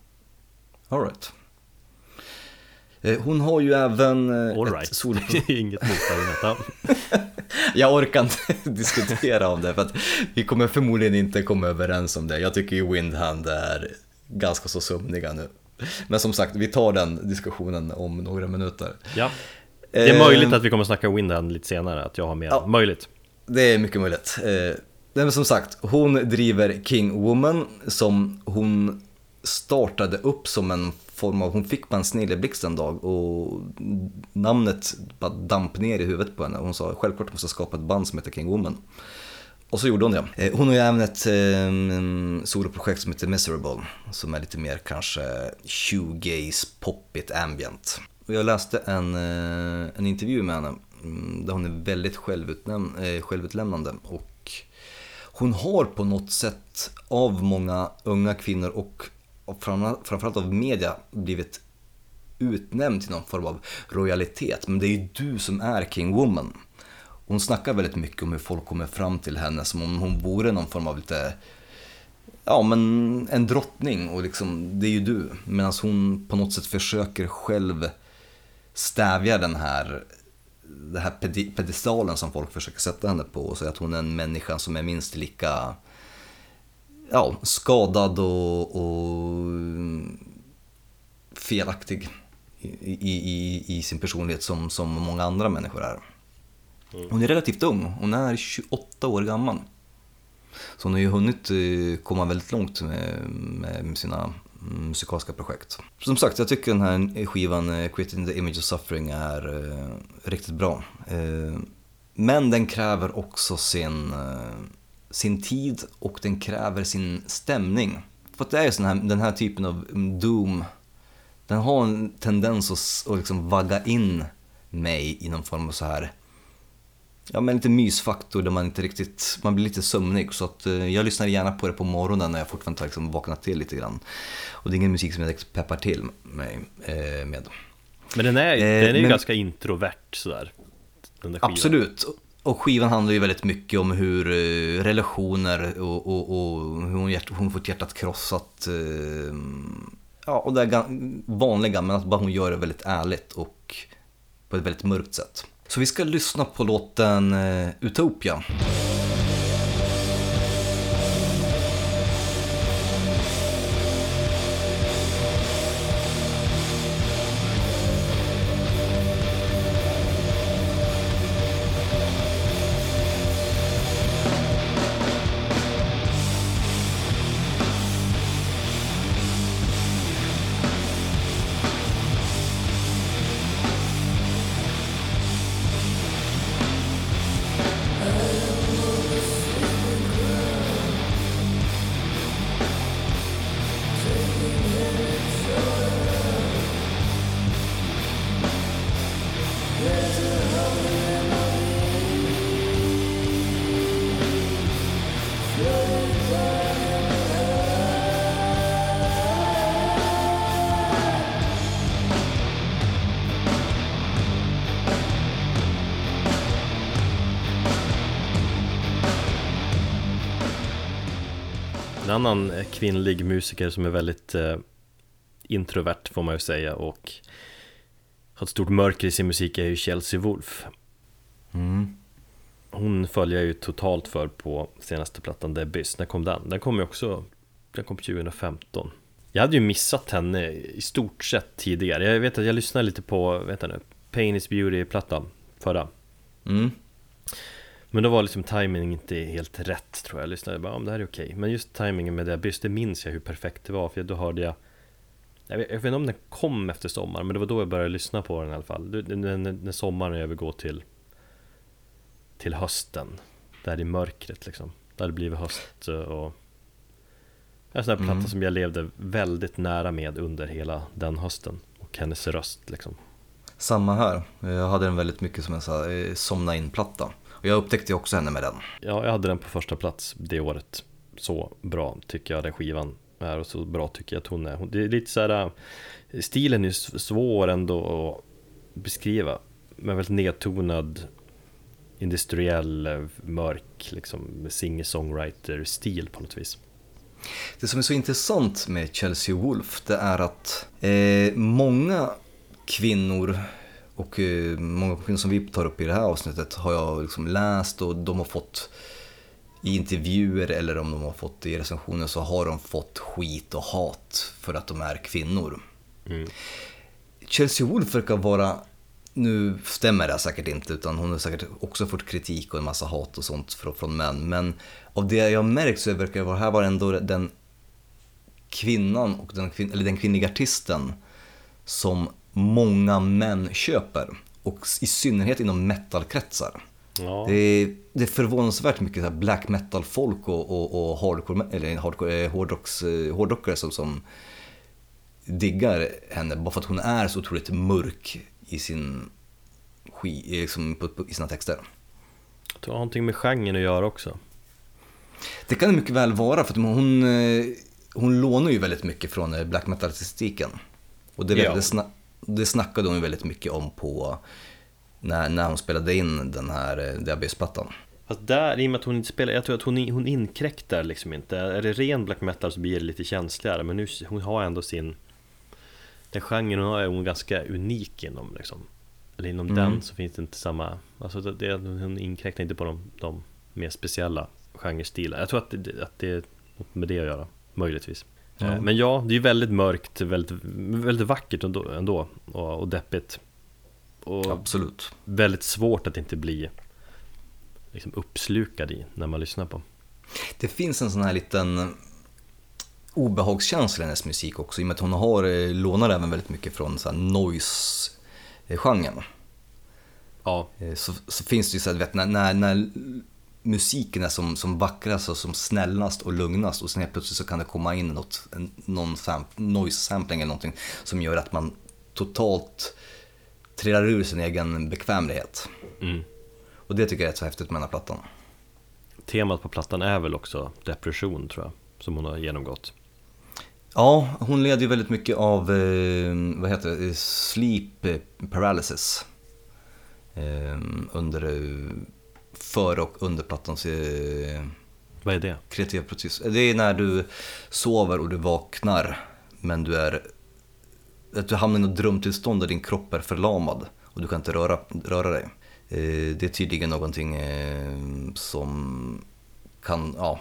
All right. Eh, Hon har ju även eh, All ett right. Det är inget detta. Jag orkar inte diskutera om det för att vi kommer förmodligen inte komma överens om det. Jag tycker ju Windhand är ganska så sömniga nu. Men som sagt, vi tar den diskussionen om några minuter. Ja, det är möjligt Eh, att vi kommer snacka Windhand lite senare, att jag har mer, Ja. möjligt. Det är mycket möjligt. Eh, men som sagt, hon driver King Woman som hon startade upp som en form av, hon fick bara en snilleblixt en dag och namnet bara damp ner i huvudet på henne. Hon sa självklart måste jag skapa ett band som heter King Woman. Och så gjorde hon det. Eh, hon har ju även ett eh, soloprojekt som heter Miserable som är lite mer kanske shoegaze, poppigt, ambient. Och jag läste en, eh, en intervju med henne mm, där hon är väldigt självutnäm- eh, självutlämnande och hon har på något sätt av många unga kvinnor och och framförallt av media blivit utnämnd till någon form av royalitet. Men det är ju du som är King Woman. Hon snackar väldigt mycket om hur folk kommer fram till henne som om hon vore någon form av lite, ja men en drottning och liksom, det är ju du. Medan hon på något sätt försöker själv stävja den här, den här pedestalen som folk försöker sätta henne på och säga att hon är en människa som är minst lika ja, skadad och, och felaktig i, i, i, sin personlighet som, som många andra människor är. Hon är relativt ung, hon är 28 år gammal. Så hon har ju hunnit eh, komma väldigt långt med, med sina mm, musikaliska projekt. Som sagt, jag tycker den här skivan eh, Creating the Image of Suffering är eh, riktigt bra. Eh, men den kräver också sin, eh, sin tid och den kräver sin stämning. För att det är sån här, den här typen av doom, den har en tendens att, att liksom vagga in mig i någon form av så här Ja men lite mysfaktor där man inte riktigt, man blir lite sömnig så att eh, jag lyssnar gärna på det på morgonen när jag fortfarande har liksom vaknat till lite grann. Och det är ingen musik som jag direkt peppar till mig eh, med. Men den är, Eh, den är ju men- ganska introvert sådär. Den där. Absolut. Och skivan handlar ju väldigt mycket om hur eh, relationer och, och, och hur hon, hjärt, hon fått hjärtat krossat. Eh, ja, och det är vanliga, men att bara hon gör det väldigt ärligt och på ett väldigt mörkt sätt. Så vi ska lyssna på låten eh, Utopia. Annan eh, kvinnlig musiker som är väldigt eh, introvert får man ju säga och har ett stort mörker i sin musik är ju Chelsea Wolf. Mm. Hon följer jag ju totalt för på senaste plattan The Abyss. När kom den? Den kom ju också, den kom 2015. Jag hade ju missat henne i stort sett tidigare. Jag vet att jag lyssnade lite på, vet jag nu, Pain is Beauty-plattan förra. Mm. Men då var liksom timingen inte helt rätt tror jag. Jag lyssnade bara, om det här är okej. Men just timingen med The Abyss, det minns jag hur perfekt det var. För då hörde jag jag vet, jag vet inte om den kom efter sommaren, men det var då jag började lyssna på den i alla fall. Det- det- När, sommaren övergår till till hösten. Där i mörkret liksom. Där det blivit höst och en sån här platta Mm. som jag levde väldigt nära med under hela den hösten. Och hennes röst liksom. Samma här. Jag hade den väldigt mycket som en så här, somna in-platta. Och jag upptäckte ju också henne med den. Ja, jag hade den på första plats det året. Så bra tycker jag den skivan är och så bra tycker jag att hon är. Det är lite så här, äh, stilen är s- svår ändå att beskriva. Men väldigt nedtonad, industriell, mörk, liksom singer-songwriter-stil på något vis. Det som är så intressant med Chelsea Wolf det är att eh, många kvinnor och eh, många kvinnor som vi tar upp i det här avsnittet har jag liksom läst och de har fått i intervjuer eller om de har fått i recensioner så har de fått skit och hat för att de är kvinnor. Mm. Chelsea Wolf verkar vara, nu stämmer det säkert inte utan hon har säkert också fått kritik och en massa hat och sånt från, från män. Men av det jag har märkt så verkar det vara, här var ändå den kvinnan och den, kvin, eller den kvinnliga artisten som många män köper. Och i synnerhet inom metalkretsar. Ja, Det är, det är förvånansvärt mycket så black metal-folk och, och, och hardcore, eller hardcore, eh, hårdrocks, eh, hårdrockare som, som diggar henne bara för att hon är så otroligt mörk i sin liksom, i sina texter. det har någonting med genren att göra också. Det kan det mycket väl vara för att hon, hon lånar ju väldigt mycket från black metal-estetiken. Och det, Ja. det, det snackade hon väldigt mycket om på när, när hon spelade in den här eh, The Abyss-plattan. Fast där, i och med att hon inte spelar, jag tror att hon, hon inkräktar liksom inte. Är det ren black metal så blir det lite känsligare. Men nu, hon har ändå sin... Den genren hon har är hon ganska unik inom liksom. Eller inom Mm. den så finns det inte samma... Alltså det, hon inkräktar inte på de, de mer speciella genrestilar. Jag tror att det, att det är något med det att göra, möjligtvis. Ja. Eh, Men ja, det är väldigt mörkt, väldigt, väldigt vackert ändå, ändå och, och deppigt. Och Absolut. väldigt svårt att inte bli liksom uppslukad i när man lyssnar på. Det finns en sån här liten obehagskänsla i hennes musik också i och med att hon har, eh, lånar även väldigt mycket från så här noise-genren. Ja, Eh, Så, så finns det ju så du vet, när, när, när musiken är som, som vackrast och som snällast och lugnast och sen helt plötsligt så kan det komma in något, någon sam, noise sampling eller någonting som gör att man totalt trillar ur sin egen bekvämlighet. mm. Och det tycker jag är så häftigt med den här plattan. temat på plattan är väl också depression tror jag, som hon har genomgått. Ja, hon led ju väldigt mycket av, eh, vad heter det, sleep paralysis. Eh, under, eh, före och under plattans eh, Vad är det? kreativa process. Det är när du sover och du vaknar men du är, att du hamnar i något drömtillstånd där din kropp är förlamad och du kan inte röra, röra dig. Eh, Det är tydligen någonting eh, som kan ja,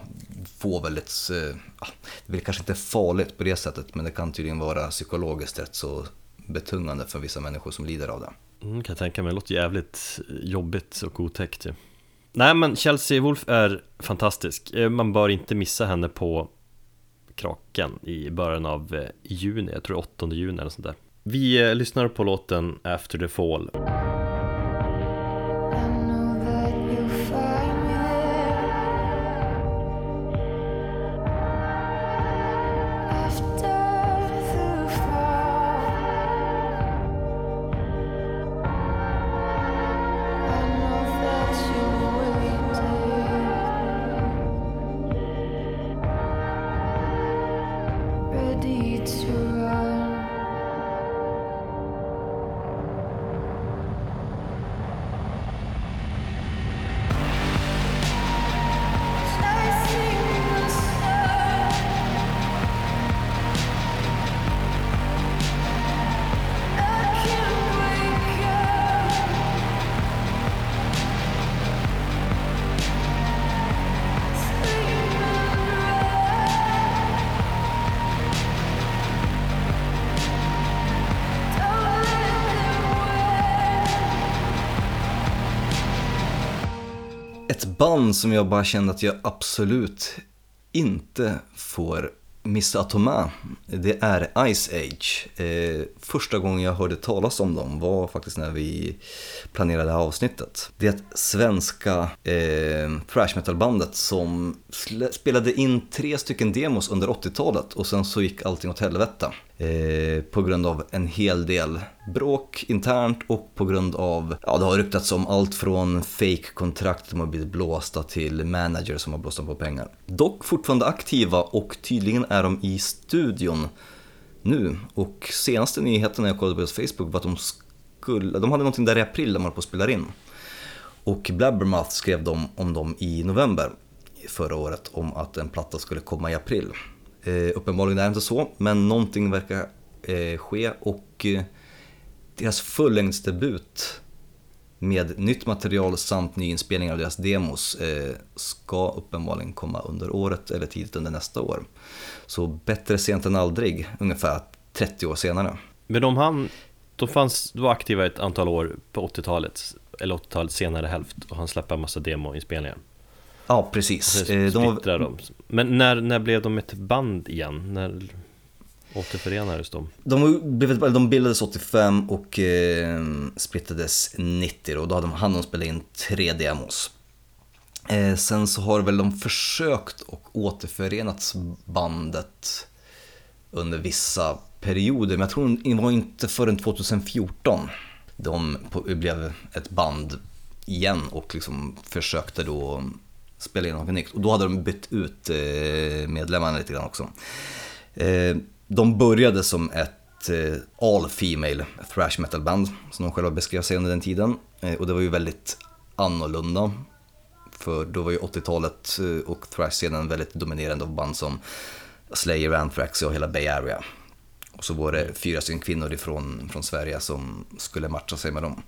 få väldigt, eh, ja, det är kanske inte farligt på det sättet men det kan tydligen vara psykologiskt rätt så betungande för vissa människor som lider av det. Mm, kan jag tänka mig, det låter jävligt jobbigt och otäckt ju. Nej men Chelsea Wolf är fantastisk. Eh, man bör inte missa henne på Kraken i början av eh, juni, jag tror 8 juni eller sånt där. Vi eh, lyssnar på låten After the Fall. Som jag bara kände att jag absolut inte får missa att ta med, det är Ice Age. Eh, första gången jag hörde talas om dem var faktiskt när vi planerade det här avsnittet. Det är ett svenska eh, thrash metal-bandet som spelade in tre stycken demos under 80-talet och sen så gick allting åt helvete. Eh, på grund av en hel del bråk internt och på grund av, ja det har ryktats om allt från fake-kontrakt som har blivit blåsta till manager som har blåst dem på pengar. Dock fortfarande aktiva och tydligen är de i studion nu och senaste nyheten när jag kollade på deras Facebook var att de skulle, de hade någonting där i april där man höll på att spela in. Och Blabbermouth skrev de om dem i november förra året om att en platta skulle komma i april. Eh, uppenbarligen är det inte så, men någonting verkar eh, ske och eh, deras fullängdsdebut med nytt material samt nyinspelningar av deras demos eh, ska uppenbarligen komma under året eller tidigt under nästa år. Så bättre sent än aldrig, ungefär 30 år senare. Men de han, de fanns, de var aktiva ett antal år på 80-talet Eller 80-talets senare hälft och han släppte en massa demoinspelningar Ja, precis. Sen Eh, de var- splittrade de Men när, när blev de ett band igen? När återförenades de? De, blev, eller de bildades 85 och eh, splittades 90 och då hade de, hann de spela in tre demos. Eh, sen så har väl de försökt och återförenats bandet under vissa perioder, men jag tror det var inte förrän 2014 de blev ett band igen och liksom försökte då spela in något nytt. Och då hade de bytt ut eh, medlemmarna lite grann också. Eh, de började som ett eh, all female thrash metal band som de själva beskrev sig under den tiden. Och det var ju väldigt annorlunda. För då var ju 80-talet och thrash-scenen väldigt dominerande av band som Slayer, Anthrax och hela Bay Area. Och så var det fyra stycken kvinnor ifrån från Sverige som skulle matcha sig med dem.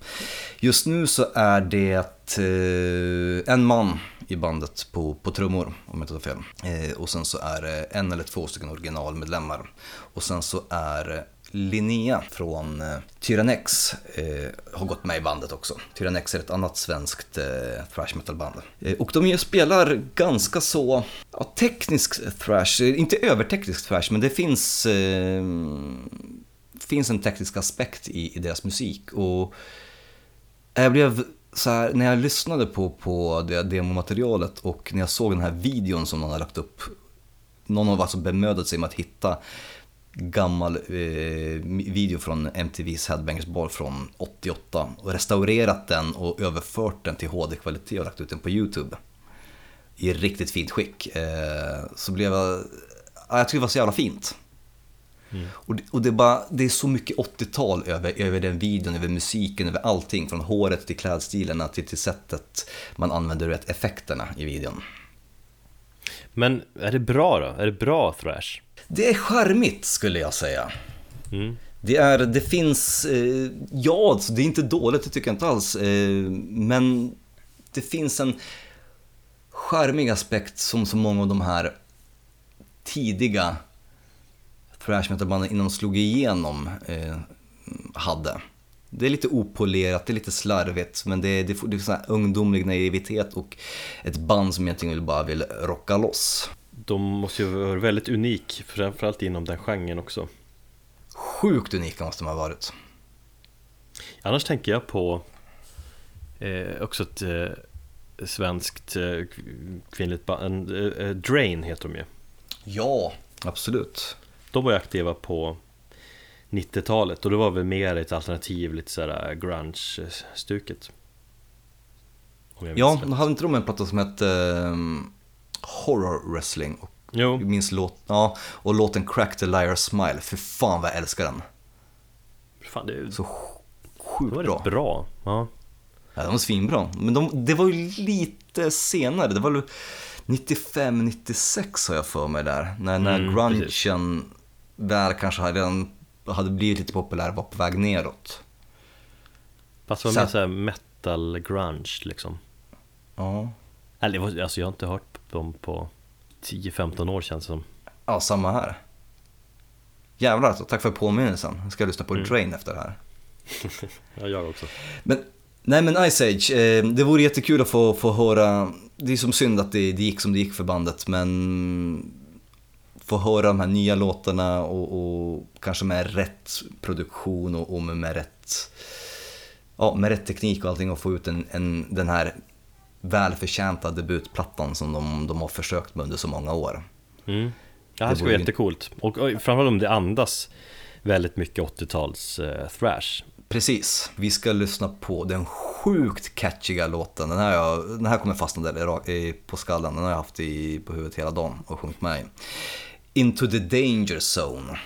Just nu så är det eh, en man i bandet på, på trummor, om jag inte tar fel. Eh, och sen så är det en eller två stycken originalmedlemmar. Och sen så är Linnea från eh, Tyrannex eh, har gått med i bandet också. Tyrannex är ett annat svenskt eh, thrash metal-band. Eh, och de spelar ganska så ja, teknisk thrash, eh, inte överteknisk thrash, men det finns, eh, finns en teknisk aspekt i, i deras musik. Och jag blev så här, när jag lyssnade på, på det demomaterialet och när jag såg den här videon som någon har lagt upp. Någon har alltså bemödat sig med att hitta gammal eh, video från MTV's Headbangers Ball från 88 och restaurerat den och överfört den till HD-kvalitet och lagt ut den på YouTube. I riktigt fint skick. Eh, så blev jag, ja, jag tyckte det var så jävla fint. Och, det, och det, är bara, det är så mycket 80-tal över, över den videon, över musiken, över allting. Från håret till klädstilarna till, till sättet man använder rätt effekterna i videon. Men är det bra då? Är det bra thrash? Det är charmigt skulle jag säga. Mm. Det, är, det finns, eh, ja alltså, det är inte dåligt, det tycker jag inte alls. Eh, men det finns en charmig aspekt som så många av de här tidiga thrash metal-banden innan de slog igenom eh, hade. Det är lite opolerat, det är lite slarvigt, men det är, det är, det är sån ungdomlig naivitet och ett band som egentligen bara vill rocka loss. De måste ju vara väldigt unik, framförallt inom den genren också Sjukt unika måste de ha varit. Annars tänker jag på eh, också ett eh, svenskt eh, kvinnligt band, eh, eh, Drain heter de ju Ja, absolut. De var ju aktiva på 90-talet och det var väl mer ett alternativ, lite sådär grunge-stuket jag minns Ja, rätt. de hade inte de en platta som hette ehm, Horror Wrestling? Och Jo, minns låt, ja, och låten Crack the Liar Smile, för fan vad jag älskar den. fan det är Så sj- det sjukt var bra. bra Ja, Ja, de var svinbra. Men de, det var ju lite senare, det var väl 95-96 har jag för mig där. När, när Mm, grungen väl kanske redan, hade blivit lite populär, var på väg neråt. fast det var mer såhär metal grunge liksom Ja. Eller alltså jag har inte hört dem på 10-15 år känns det som ja, samma här. Jävlar alltså, tack för påminnelsen. Jag ska lyssna på Mm. Drain efter det här. Ja, jag också Men Nej men Ice Age, eh, det vore jättekul att få, få höra, det är som synd att det, det gick som det gick för bandet men få höra de här nya låtarna och, och kanske med rätt produktion och, och med, rätt ja, med rätt teknik och allting och få ut en, en, den här välförtjänta debutplattan som de, de har försökt med under så många år. Mm. Ja, det vore vara jättecoolt. Och, och framförallt om det andas väldigt mycket 80-tals eh, thrash. Precis, vi ska lyssna på den sjukt catchiga låten. Den här, jag, den här kommer fastna där på skallen, den har jag haft i, på huvudet hela dagen och sjungit med i. Into the danger zone.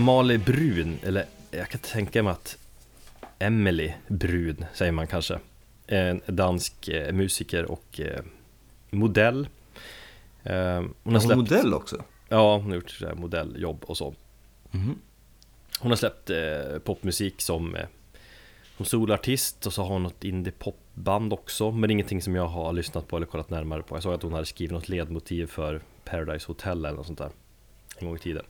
Amalie Brun, eller jag kan tänka mig att Emily Brun säger man kanske. En dansk eh, musiker och eh, modell. Eh, Hon har Hon släppt, modell också. ja, hon har gjort så modelljobb och så. Mhm. Hon har släppt popmusik som som solartist och så har hon något indie-popband också Men ingenting som jag har lyssnat på eller kollat närmare på Jag såg att hon hade skrivit något ledmotiv för Paradise Hotel eller något sånt där En gång i tiden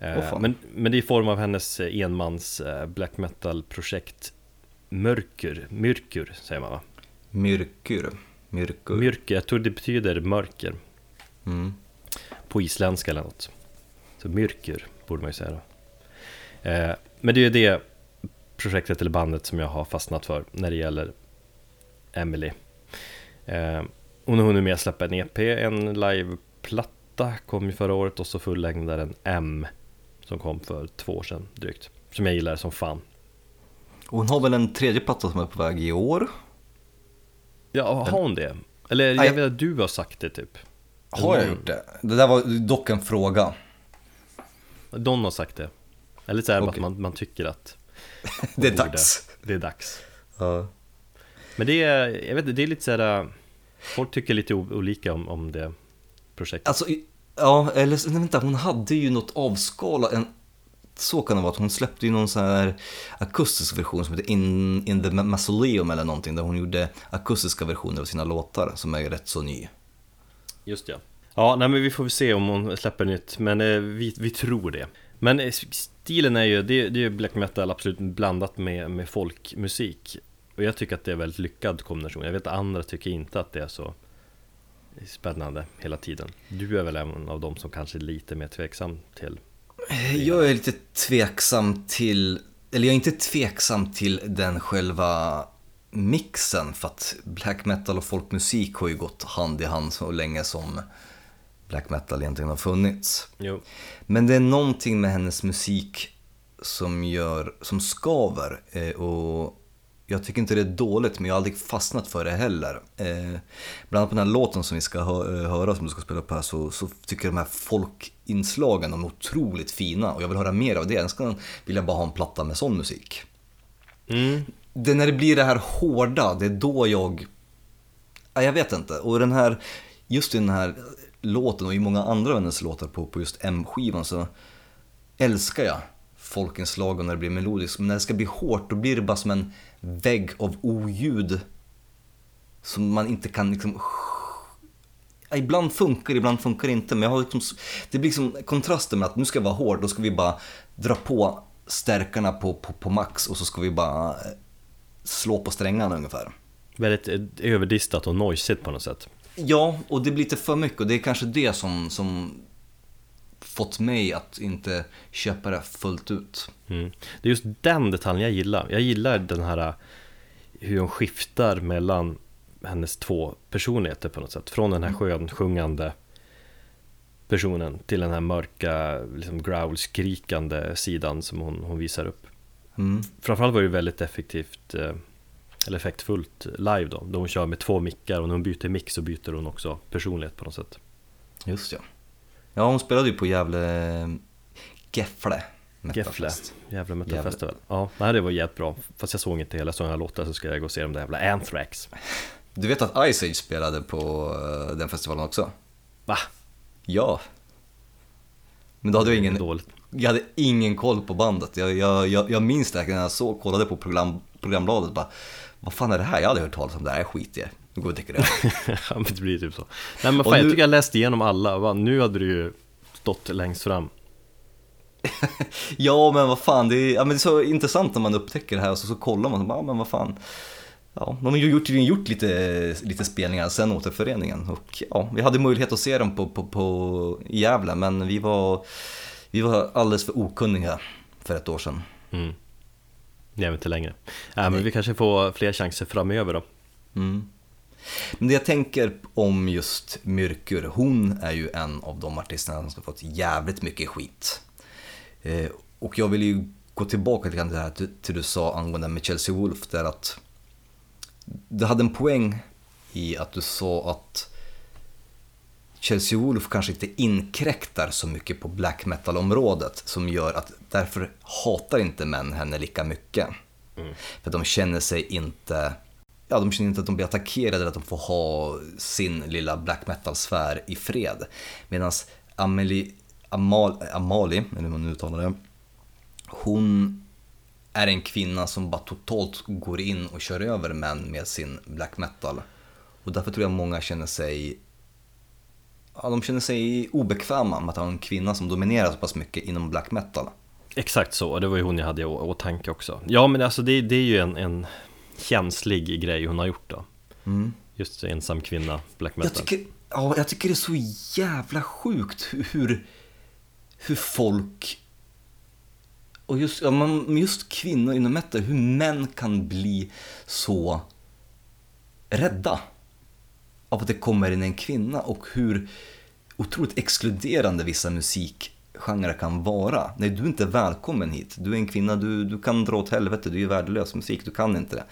Fan. men, men det är i form av hennes eh, enmans eh, black metal-projekt Mörkur, Myrkur säger man va? Myrkur. Myrkur. Myrkur, jag tror det betyder mörker Mm. på isländska eller något. Så Myrkur borde man ju säga då. Eh, men det är ju det projektet eller bandet som jag har fastnat för när det gäller Emily. Eh, hon har hunnit med att släppa en EP, en liveplatta kom ju förra året och så fullängdaren M som kom för två år sedan drygt. Som jag gillar som fan. Hon har väl en tredje platta som är på väg i år? Ja, har hon det? Eller jag vet att du har sagt det typ. Har jag gjort det? Det där var dock en fråga. Don har sagt det. Eller så är det Okej. att man, man tycker att Det är borde- dags. Det är dags. Ja. Men det är, jag vet det är lite så här. äh, Folk tycker lite olika om, om det projektet. Alltså, ja, eller nej, vänta, hon hade ju något avskalat, en, så kan det vara, att hon släppte ju någon sån här akustisk version som heter In, In the Mausoleum eller någonting, där hon gjorde akustiska versioner av sina låtar som är rätt så ny. Just det. Ja, nej men vi får väl se om hon släpper nytt, men eh, vi, vi tror det. Men eh, stilen är ju, det, det är ju black metal absolut blandat med, med folkmusik. Och jag tycker att det är väldigt lyckad kombination. Jag vet att andra tycker inte att det är så spännande hela tiden. Du är väl en av dem som kanske är lite mer tveksam till Jag är lite tveksam till, eller jag är inte tveksam till den själva mixen för att black metal och folkmusik har ju gått hand i hand så länge som black metal egentligen har funnits. Jo, Men det är någonting med hennes musik som gör, som skaver eh, och jag tycker inte det är dåligt men jag har aldrig fastnat för det heller. Eh, bland annat på den här låten som vi ska hö- eh, höra som du ska spela upp här så, så tycker jag de här folkinslagen de är otroligt fina och jag vill höra mer av det. Jag skulle vilja bara ha en platta med sån musik. mm, Det är när det blir det här hårda, det är då jag... Ja, jag vet inte. Och den här, just i den här låten och i många andra av hennes låtar på, på just M-skivan så älskar jag folkinslag och när det blir melodiskt. Men när det ska bli hårt då blir det bara som en vägg av oljud. Som man inte kan liksom... Ibland funkar ibland funkar inte. Men jag har liksom, det blir liksom kontrasten med att nu ska jag vara hård, då ska vi bara dra på stärkarna på, på, på max och så ska vi bara eh, slå på strängarna ungefär. Väldigt eh, överdistat och noisigt på något sätt. Ja, och det blir lite för mycket och det är kanske det som, som fått mig att inte köpa det fullt ut. Mm. Det är just den detaljen jag gillar. Jag gillar den här hur hon skiftar mellan hennes två personligheter på något sätt. Från den här skönsjungande personen till den här mörka, liksom growl-skrikande sidan som hon, hon visar upp. Mm. Framförallt var det väldigt effektivt, eh, eller effektfullt live då, då hon kör med två mickar och när hon byter mick så byter hon också personlighet på något sätt. Just ja. Ja, hon spelade ju på Gävle Gefle Gefle, metal Gävle. festival. Ja, nej, det var jävligt bra. Fast jag såg inte hela sådana låtar så ska jag gå och se de där jävla Anthrax. Du vet att Ice Age spelade på eh, den festivalen också? Va? Ja. Men då hade jag ingen, Dåligt. jag hade ingen koll på bandet. Jag, jag, jag, jag minns det här när jag såg, kollade på program, programbladet bara Vad fan är det här? Jag hade hört talas om det här, skit i vi och det. ja, men det blir typ så. Nej men fan, jag nu- tycker jag läste igenom alla. Va? Nu hade du ju stått längst fram. Ja men vad fan, det är, ja, men det är så intressant när man upptäcker det här och så, så kollar man bara, ja, men vad fan. Ja, de har ju gjort, gjort lite, lite spelningar sen återföreningen och ja, vi hade möjlighet att se dem på, på, på Gävle men vi var, vi var alldeles för okunniga för ett år sedan. Mm. Nej, inte längre. Nej, men vi kanske får fler chanser framöver då. Mm. Men det jag tänker om just Myrkur, hon är ju en av de artisterna som har fått jävligt mycket skit. Eh, och jag vill ju gå tillbaka till det här till till du sa angående med Chelsea Wolf där att du hade en poäng i att du sa att Chelsea Wolf kanske inte inkräktar så mycket på black metal-området som gör att därför hatar inte män henne lika mycket. För de känner sig inte, ja de känner inte att de blir attackerade eller att de får ha sin lilla black metal-sfär i fred. Medan Amelie, Amal, Amali, eller hur man nu uttalar det, hon är en kvinna som bara totalt går in och kör över män med sin black metal. Och därför tror jag många känner sig Ja, de känner sig obekväma med att ha en kvinna som dominerar så pass mycket inom black metal. Exakt så, och det var ju hon jag hade i åtanke också. Ja, men alltså det, det är ju en, en känslig grej hon har gjort då. Just ensam kvinna, black metal. Jag tycker, ja, jag tycker det är så jävla sjukt hur, hur, folk och just, ja, man, just kvinnor inom metal, hur män kan bli så rädda av att det kommer in en kvinna och hur otroligt exkluderande vissa genre kan vara. Nej, du är inte välkommen hit. Du är en kvinna, du, du kan dra åt helvete, du är värdelös musik, du kan inte det.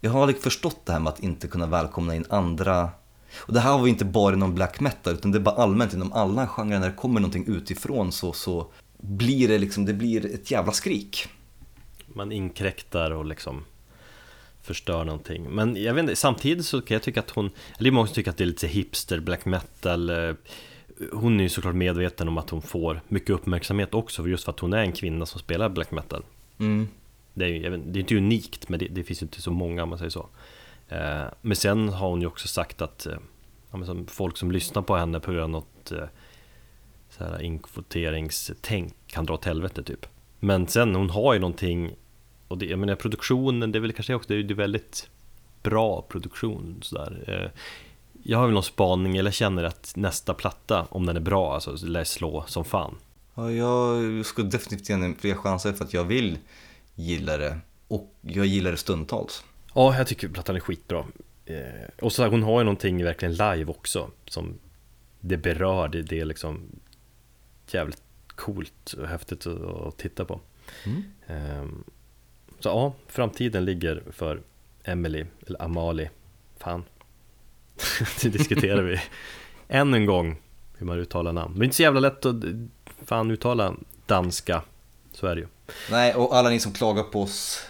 Jag har aldrig förstått det här med att inte kunna välkomna in andra och det här var ju inte bara inom black metal utan det är bara allmänt inom alla genrer när det kommer någonting utifrån så, så blir det liksom, det blir ett jävla skrik. Man inkräktar och liksom förstör någonting. Men jag vet inte, samtidigt så kan jag tycka att hon, eller det är många som tycker att det är lite hipster, black metal. Eh, hon är ju såklart medveten om att hon får mycket uppmärksamhet också, just för att hon är en kvinna som spelar black metal. Mm. Det är, ju- det är inte unikt, men det, det finns ju inte så många om man säger så. Eh, Men sen har hon ju också sagt att eh, som folk som lyssnar på henne på grund av något eh, så här inkvoteringstänk kan dra åt helvete typ. Men sen hon har ju någonting och det, jag menar produktionen, det är väl kanske också, det är, är väldigt bra produktion sådär. Eh, Jag har väl någon spaning, eller känner att nästa platta, om den är bra, alltså lär slå som fan. Ja, jag skulle definitivt ge henne fler chanser för att jag vill gilla det och jag gillar det stundtals. Ja, jag tycker plattan är skitbra. Eh, och så hon har ju någonting verkligen live också som det berör, det, det är liksom jävligt coolt och häftigt att, att titta på. Mm. Ehm, så ja, framtiden ligger för Emily, eller Amali, fan. det diskuterar vi än en gång hur man uttalar namn. Det är inte så jävla lätt att fan uttala danska, så är det ju. Nej, och alla ni som klagar på oss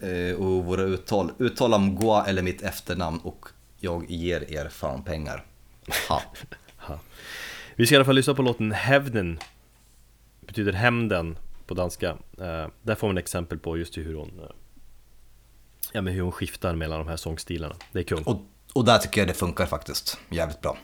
eh, och våra uttal, uttala Mgwa eller mitt efternamn och jag ger er fan pengar. Ha. Vi ska i alla fall lyssna på låten Hävnen Betyder hämnden på danska. Eh, där får man exempel på just hur hon eh, Ja men hur hon skiftar mellan de här sångstilarna. Det är. Och, och där tycker jag det funkar faktiskt jävligt bra.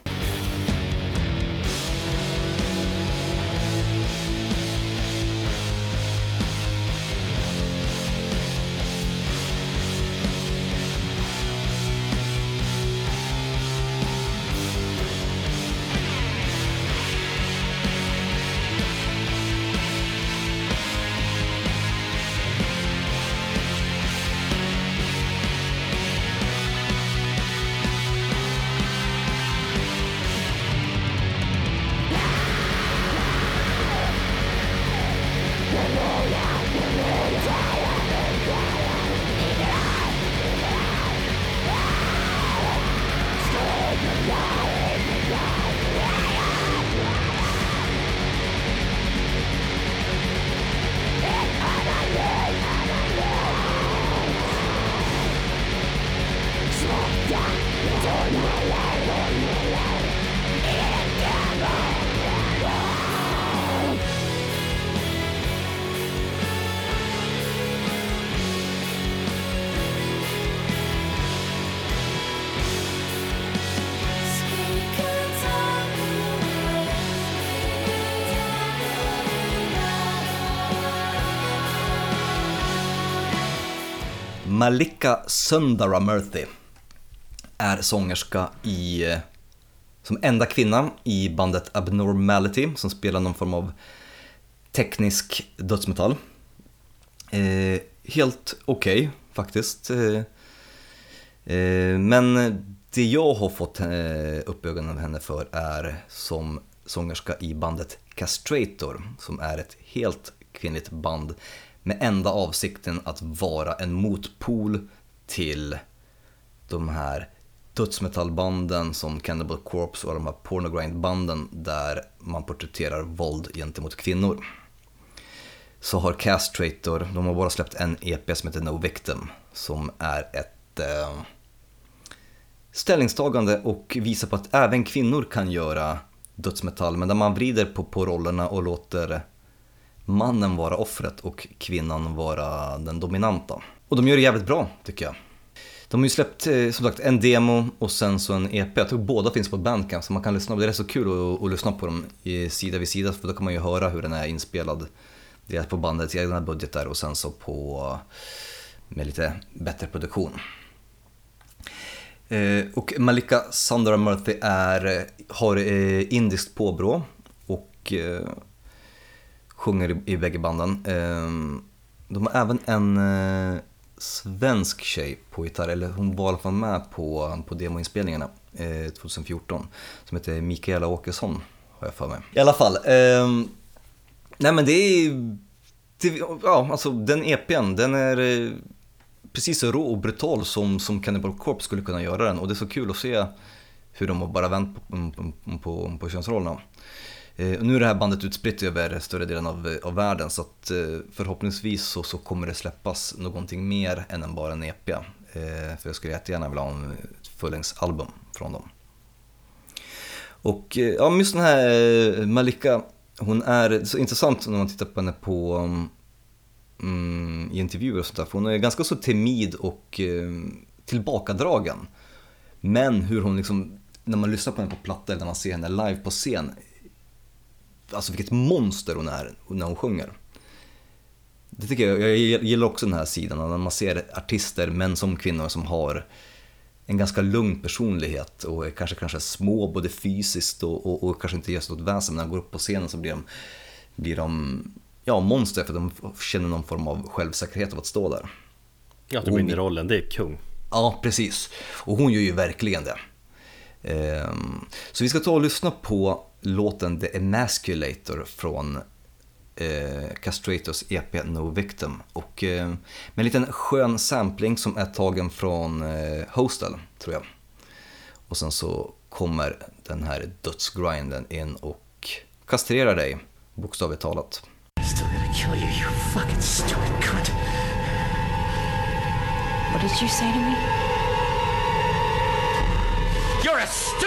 Malika Sundaramurthy är sångerska i, som enda kvinna i bandet Abnormality som spelar någon form av teknisk dödsmetall. Eh, helt okej faktiskt. Eh, eh, men det jag har fått eh, upp ögonen av henne för är som sångerska i bandet Castrator som är ett helt kvinnligt band med enda avsikten att vara en motpol till de här dödsmetallbanden som Cannibal Corpse och de här pornogrindbanden där man porträtterar våld gentemot kvinnor. Så har Castrator, de har bara släppt en EP som heter No Victim som är ett eh, ställningstagande och visar på att även kvinnor kan göra dödsmetall men där man vrider på, på rollerna och låter mannen vara offret och kvinnan vara den dominanta. Och de gör det jävligt bra tycker jag. De har ju släppt eh, som sagt en demo och sen så en EP. Jag tror båda finns på Bandcamp så man kan lyssna på det. är så kul att, att lyssna på dem sida vid sida för då kan man ju höra hur den är inspelad. Dels på bandets egna budgetar och sen så på med lite bättre produktion. Eh, och Malika Sandra Murphy är, har eh, indiskt påbrå och sjunger i, i bägge banden. Eh, de har även en eh, svensk tjej på gitarr, eller hon var i alla fall med på, på demoinspelningarna eh, 2014, som heter Mikaela Åkesson, har jag för mig. I alla fall, ehm, nej men det är, det, ja alltså den EPn, den är eh, precis så rå och brutal som, som Cannibal Corpse skulle kunna göra den och det är så kul att se hur de har bara vänt på, på, på, på könsrollerna. Eh, nu är det här bandet utspritt över större delen av, eh, av världen så att eh, förhoppningsvis så, så kommer det släppas någonting mer än en bara en EP. För jag skulle jättegärna vilja ha ett fullängdsalbum från dem. Och ja, just den här Malika, hon är så intressant när man tittar på henne på mm, i intervjuer och sånt där. För hon är ganska så timid och tillbakadragen. Men hur hon liksom, när man lyssnar på henne på platta eller när man ser henne live på scen, alltså vilket monster hon är när hon sjunger. Det tycker jag, jag gillar också den här sidan, när man ser artister, män som kvinnor, som har en ganska lugn personlighet och är kanske, kanske små både fysiskt och, och, och kanske inte gör stort väsen, men när de går upp på scenen så blir de, blir de ja, monster för de känner någon form av självsäkerhet av att stå där. Ja, att du går in i rollen, det är kung. Ja, precis. Och hon gör ju verkligen det. Ehm, Så vi ska ta och lyssna på låten The Emasculator från eh, Castrators EP No Victim. Och eh, med en liten skön sampling som är tagen från eh, Hostel, tror jag. Och sen så kommer den här dödsgrinden in och kastrerar dig, bokstavligt talat. Still gonna kill you, you fucking stupid cunt. What did you say to me? You're a stupid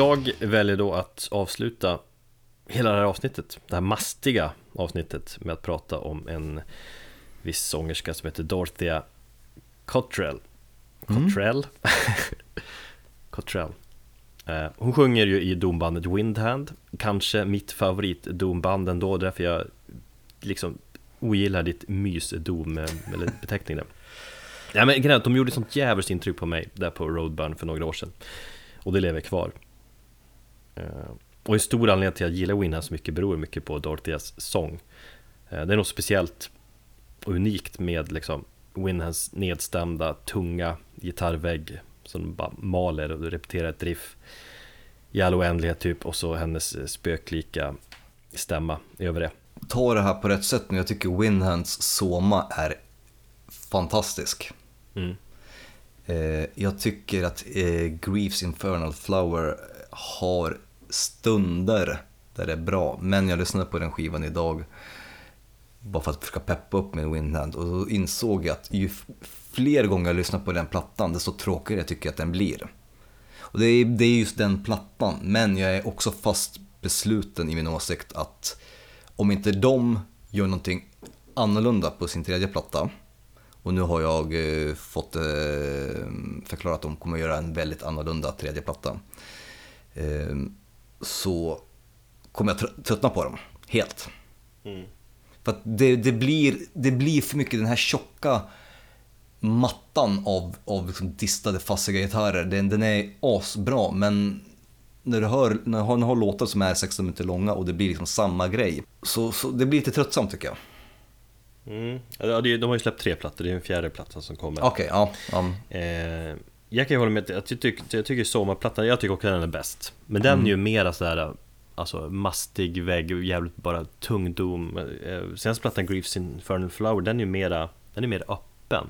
Jag väljer då att avsluta hela det här avsnittet, det här mastiga avsnittet med att prata om en viss sångerska som heter Dorothea Cottrell. Cottrell? Cottrell. Eh, Hon sjunger ju i dombandet Windhand, kanske mitt favorit domband ändå, därför jag liksom ogillar ditt mys-dom, eh, eller beteckning där. Ja, men de gjorde sånt jävligt intryck på mig där på Roadburn för några år sedan. Och det lever kvar. Eh, Och en stor anledning till att jag gillar Winhand så mycket beror mycket på Dorotheas sång. Eh, Det är något speciellt och unikt med liksom Winhands nedstämda, tunga gitarrvägg som bara maler och repeterar ett riff i all oändlighet typ och så hennes eh, spöklika stämma över det. Ta det här på rätt sätt nu, jag tycker Winhands Soma är fantastisk. Mm. Eh, jag tycker att eh, Griefs Infernal Flower har stunder där det är bra, men jag lyssnade på den skivan idag bara för att försöka peppa upp min Windhand. Och då insåg jag att ju fler gånger jag lyssnar på den plattan, desto tråkigare jag tycker att den blir. Och det är, det är just den plattan, men jag är också fast besluten i min åsikt att om inte de gör någonting annorlunda på sin tredje platta, och nu har jag eh, fått eh, förklara att de kommer göra en väldigt annorlunda tredje platta, eh, så kommer jag trö- tröttna på dem, helt. För att det, det, blir, det blir för mycket den här tjocka mattan av, av liksom distade fassiga gitarrer. Den, den är asbra men när du hör, när du har, låtar som är 16 minuter långa och det blir liksom samma grej. Så, så det blir lite tröttsamt tycker jag. Mm. Ja, de har ju släppt tre plattor, det är en fjärde platta som kommer. Okej, ja. ja. Eh, jag kan ju hålla med, att jag tycker, jag tycker sommarplattan, jag tycker också den är bäst. Men den är ju mera sådär, alltså mastig vägg, och jävligt bara tung dom. Eh, Senaste plattan Griefs Infernal Flower, den är ju mera, den är mer öppen.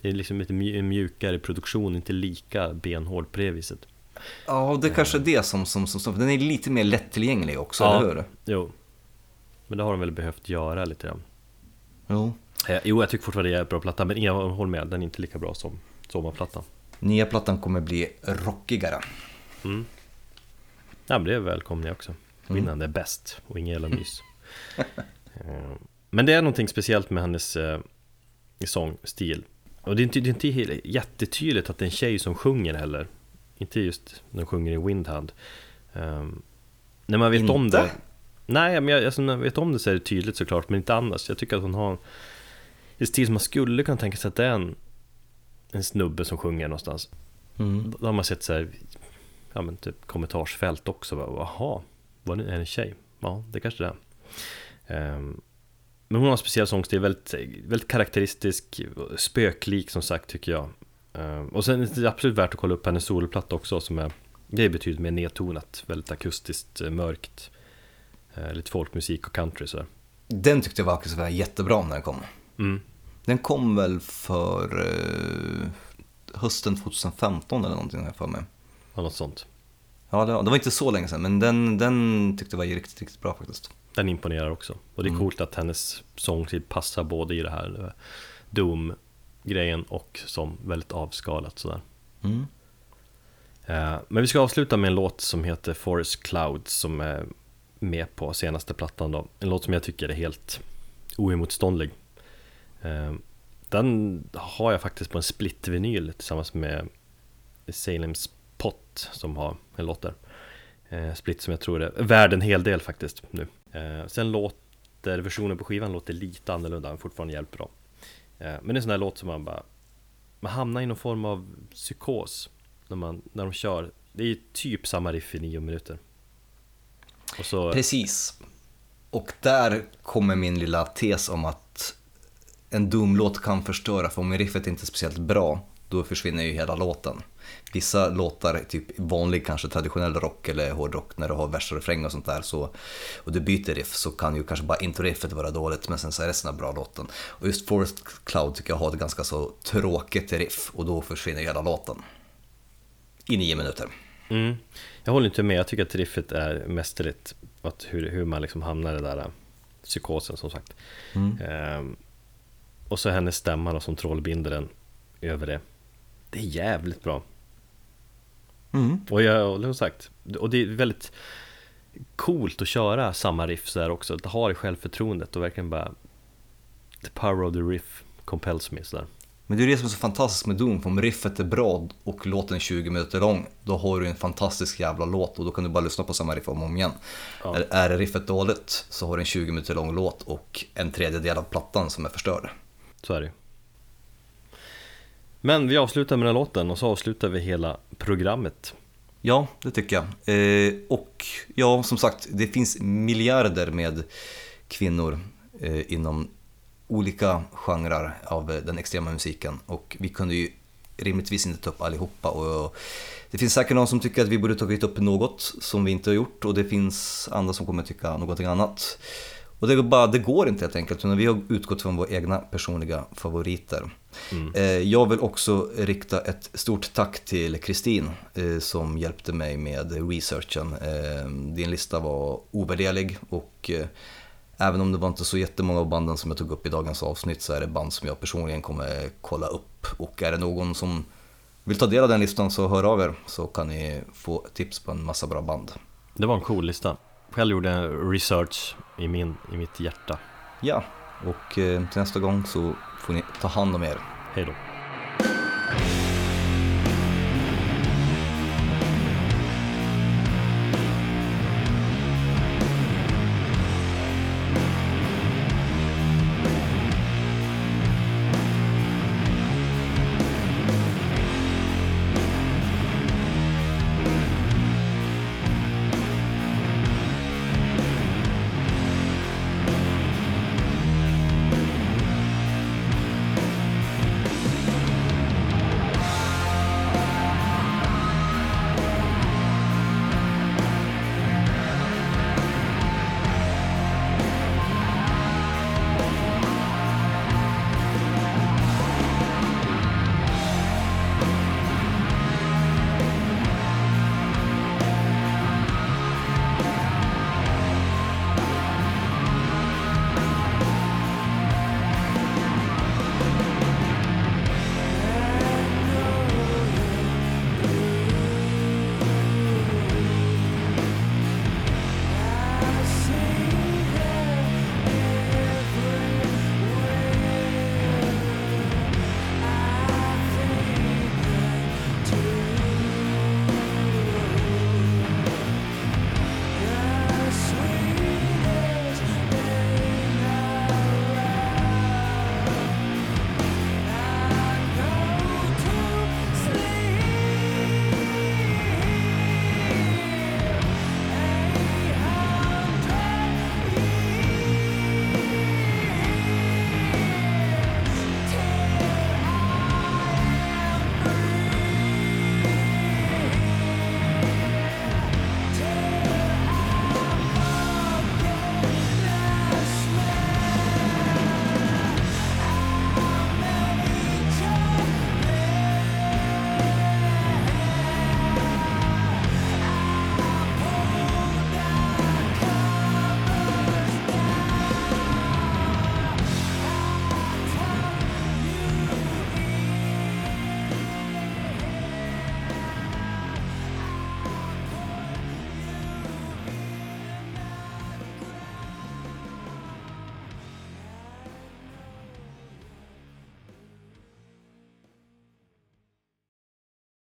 Det är liksom lite mj- mjukare produktion, inte lika benhård på det viset. Ja, det är kanske är det som, som, som, som... Den är lite mer lättillgänglig också, Ja. eller hur? Jo. Men det har de väl behövt göra lite grann. Jo. eh, Jo, jag tycker fortfarande det är en bra platta, men jag håller med, den är inte lika bra som sommarplattan Nya plattan kommer bli rockigare. Ja men det är välkomna jag också. Vinnande är bäst och ingen jävla mys. Eh, Men det är någonting speciellt med hennes eh, sångstil. Och det är inte, det är inte jättetydligt att det är en tjej som sjunger heller. Inte just när hon sjunger i Windhand. Um, När man vet om Inte? det. Nej men jag, alltså, när man vet om det så är det tydligt såklart Men inte annars. Jag tycker att hon har en stil som man skulle kunna tänka sig att det är en En snubbe som sjunger någonstans Mm. då har man sett så här, ja men typ kommentarsfält också. bara, Jaha, var det är det en tjej? Ja, det kanske det är. Ehm, men hon har en speciell sångstil, väldigt, väldigt karaktäristisk, spöklik som sagt tycker jag. Ehm, och sen är det absolut värt att kolla upp hennes soloplatta också som är, det är betydligt mer nedtonat, väldigt akustiskt, eh, mörkt. Eh, lite folkmusik och country sådär. Den tyckte jag var jättebra när den kom. Mm. Den kom väl för eh, hösten 2015 eller någonting har jag för mig. Ja, något sånt. Ja, det var, det var inte så länge sedan, men den, den tyckte jag var riktigt, riktigt bra faktiskt. Den imponerar också. Och det är coolt att hennes sångstil passar både i det här eh, Doom-grejen och som väldigt avskalat sådär. Mm. Eh, Men vi ska avsluta med en låt som heter Forest Clouds som är med på senaste plattan då. En låt som jag tycker är helt oemotståndlig. Ehm, den har jag faktiskt på en split-vinyl tillsammans med Salem's Pot som har en låt där. Ehm, split som jag tror är värd en hel del faktiskt nu. Ehm, sen låter versionen på skivan låter lite annorlunda, men fortfarande hjälper dem. Men det är en sån där låt som man bara Man hamnar i någon form av psykos när, man, när de kör Det är ju typ samma riff i nio minuter Och så, Precis. Och där kommer min lilla tes om att en Doom-låt kan förstöra, för om riffet inte är speciellt bra, då försvinner ju hela låten. Vissa låtar, typ vanlig kanske traditionell rock eller hårdrock, när du har vers och refräng och sånt där, så, och du byter riff så kan ju kanske bara intro-riffet vara dåligt, men sen så är resten av bra låten. Och just Forest Cloud tycker jag har ett ganska så tråkigt riff, och då försvinner ju hela låten. I nio minuter. Mm. Jag håller inte med, jag tycker att riffet är mästerligt. Att hur, hur man liksom hamnar i den där psykosen som sagt. Ehm, och så hennes stämma då, som trollbinder den över det. Det är jävligt bra. Och jag, som sagt, och det är väldigt coolt att köra samma riff så här också. Att ha det självförtroendet och verkligen bara The power of the riff compels me sådär. Men det är det som är så fantastiskt med Doom, för om riffet är bra och låten är 20 minuter lång, då har du en fantastisk jävla låt och då kan du bara lyssna på samma riff om och om igen. Ja. Är- Är riffet dåligt så har du en 20 minuter lång låt och en tredjedel av plattan som är förstörd. Så är det ju. Men vi avslutar med den här låten och så avslutar vi hela programmet. Ja, det tycker jag. Eh, och ja, som sagt, det finns miljarder med kvinnor eh, inom olika genrer av den extrema musiken och vi kunde ju rimligtvis inte ta upp allihopa och det finns säkert någon som tycker att vi borde tagit upp något som vi inte har gjort och det finns andra som kommer tycka någonting annat. Och det, bara, det går inte helt enkelt, utan vi har utgått från våra egna personliga favoriter. Eh, Jag vill också rikta ett stort tack till Kristin eh, som hjälpte mig med researchen. Eh, Din lista var ovärderlig och även om det var inte så jättemånga av banden som jag tog upp i dagens avsnitt så är det band som jag personligen kommer kolla upp. Och är det någon som vill ta del av den listan så hör av er så kan ni få tips på en massa bra band. Det var en cool lista. Själv gjorde research i, min, i mitt hjärta. Ja, och eh, till nästa gång så får ni ta hand om er. Hej då.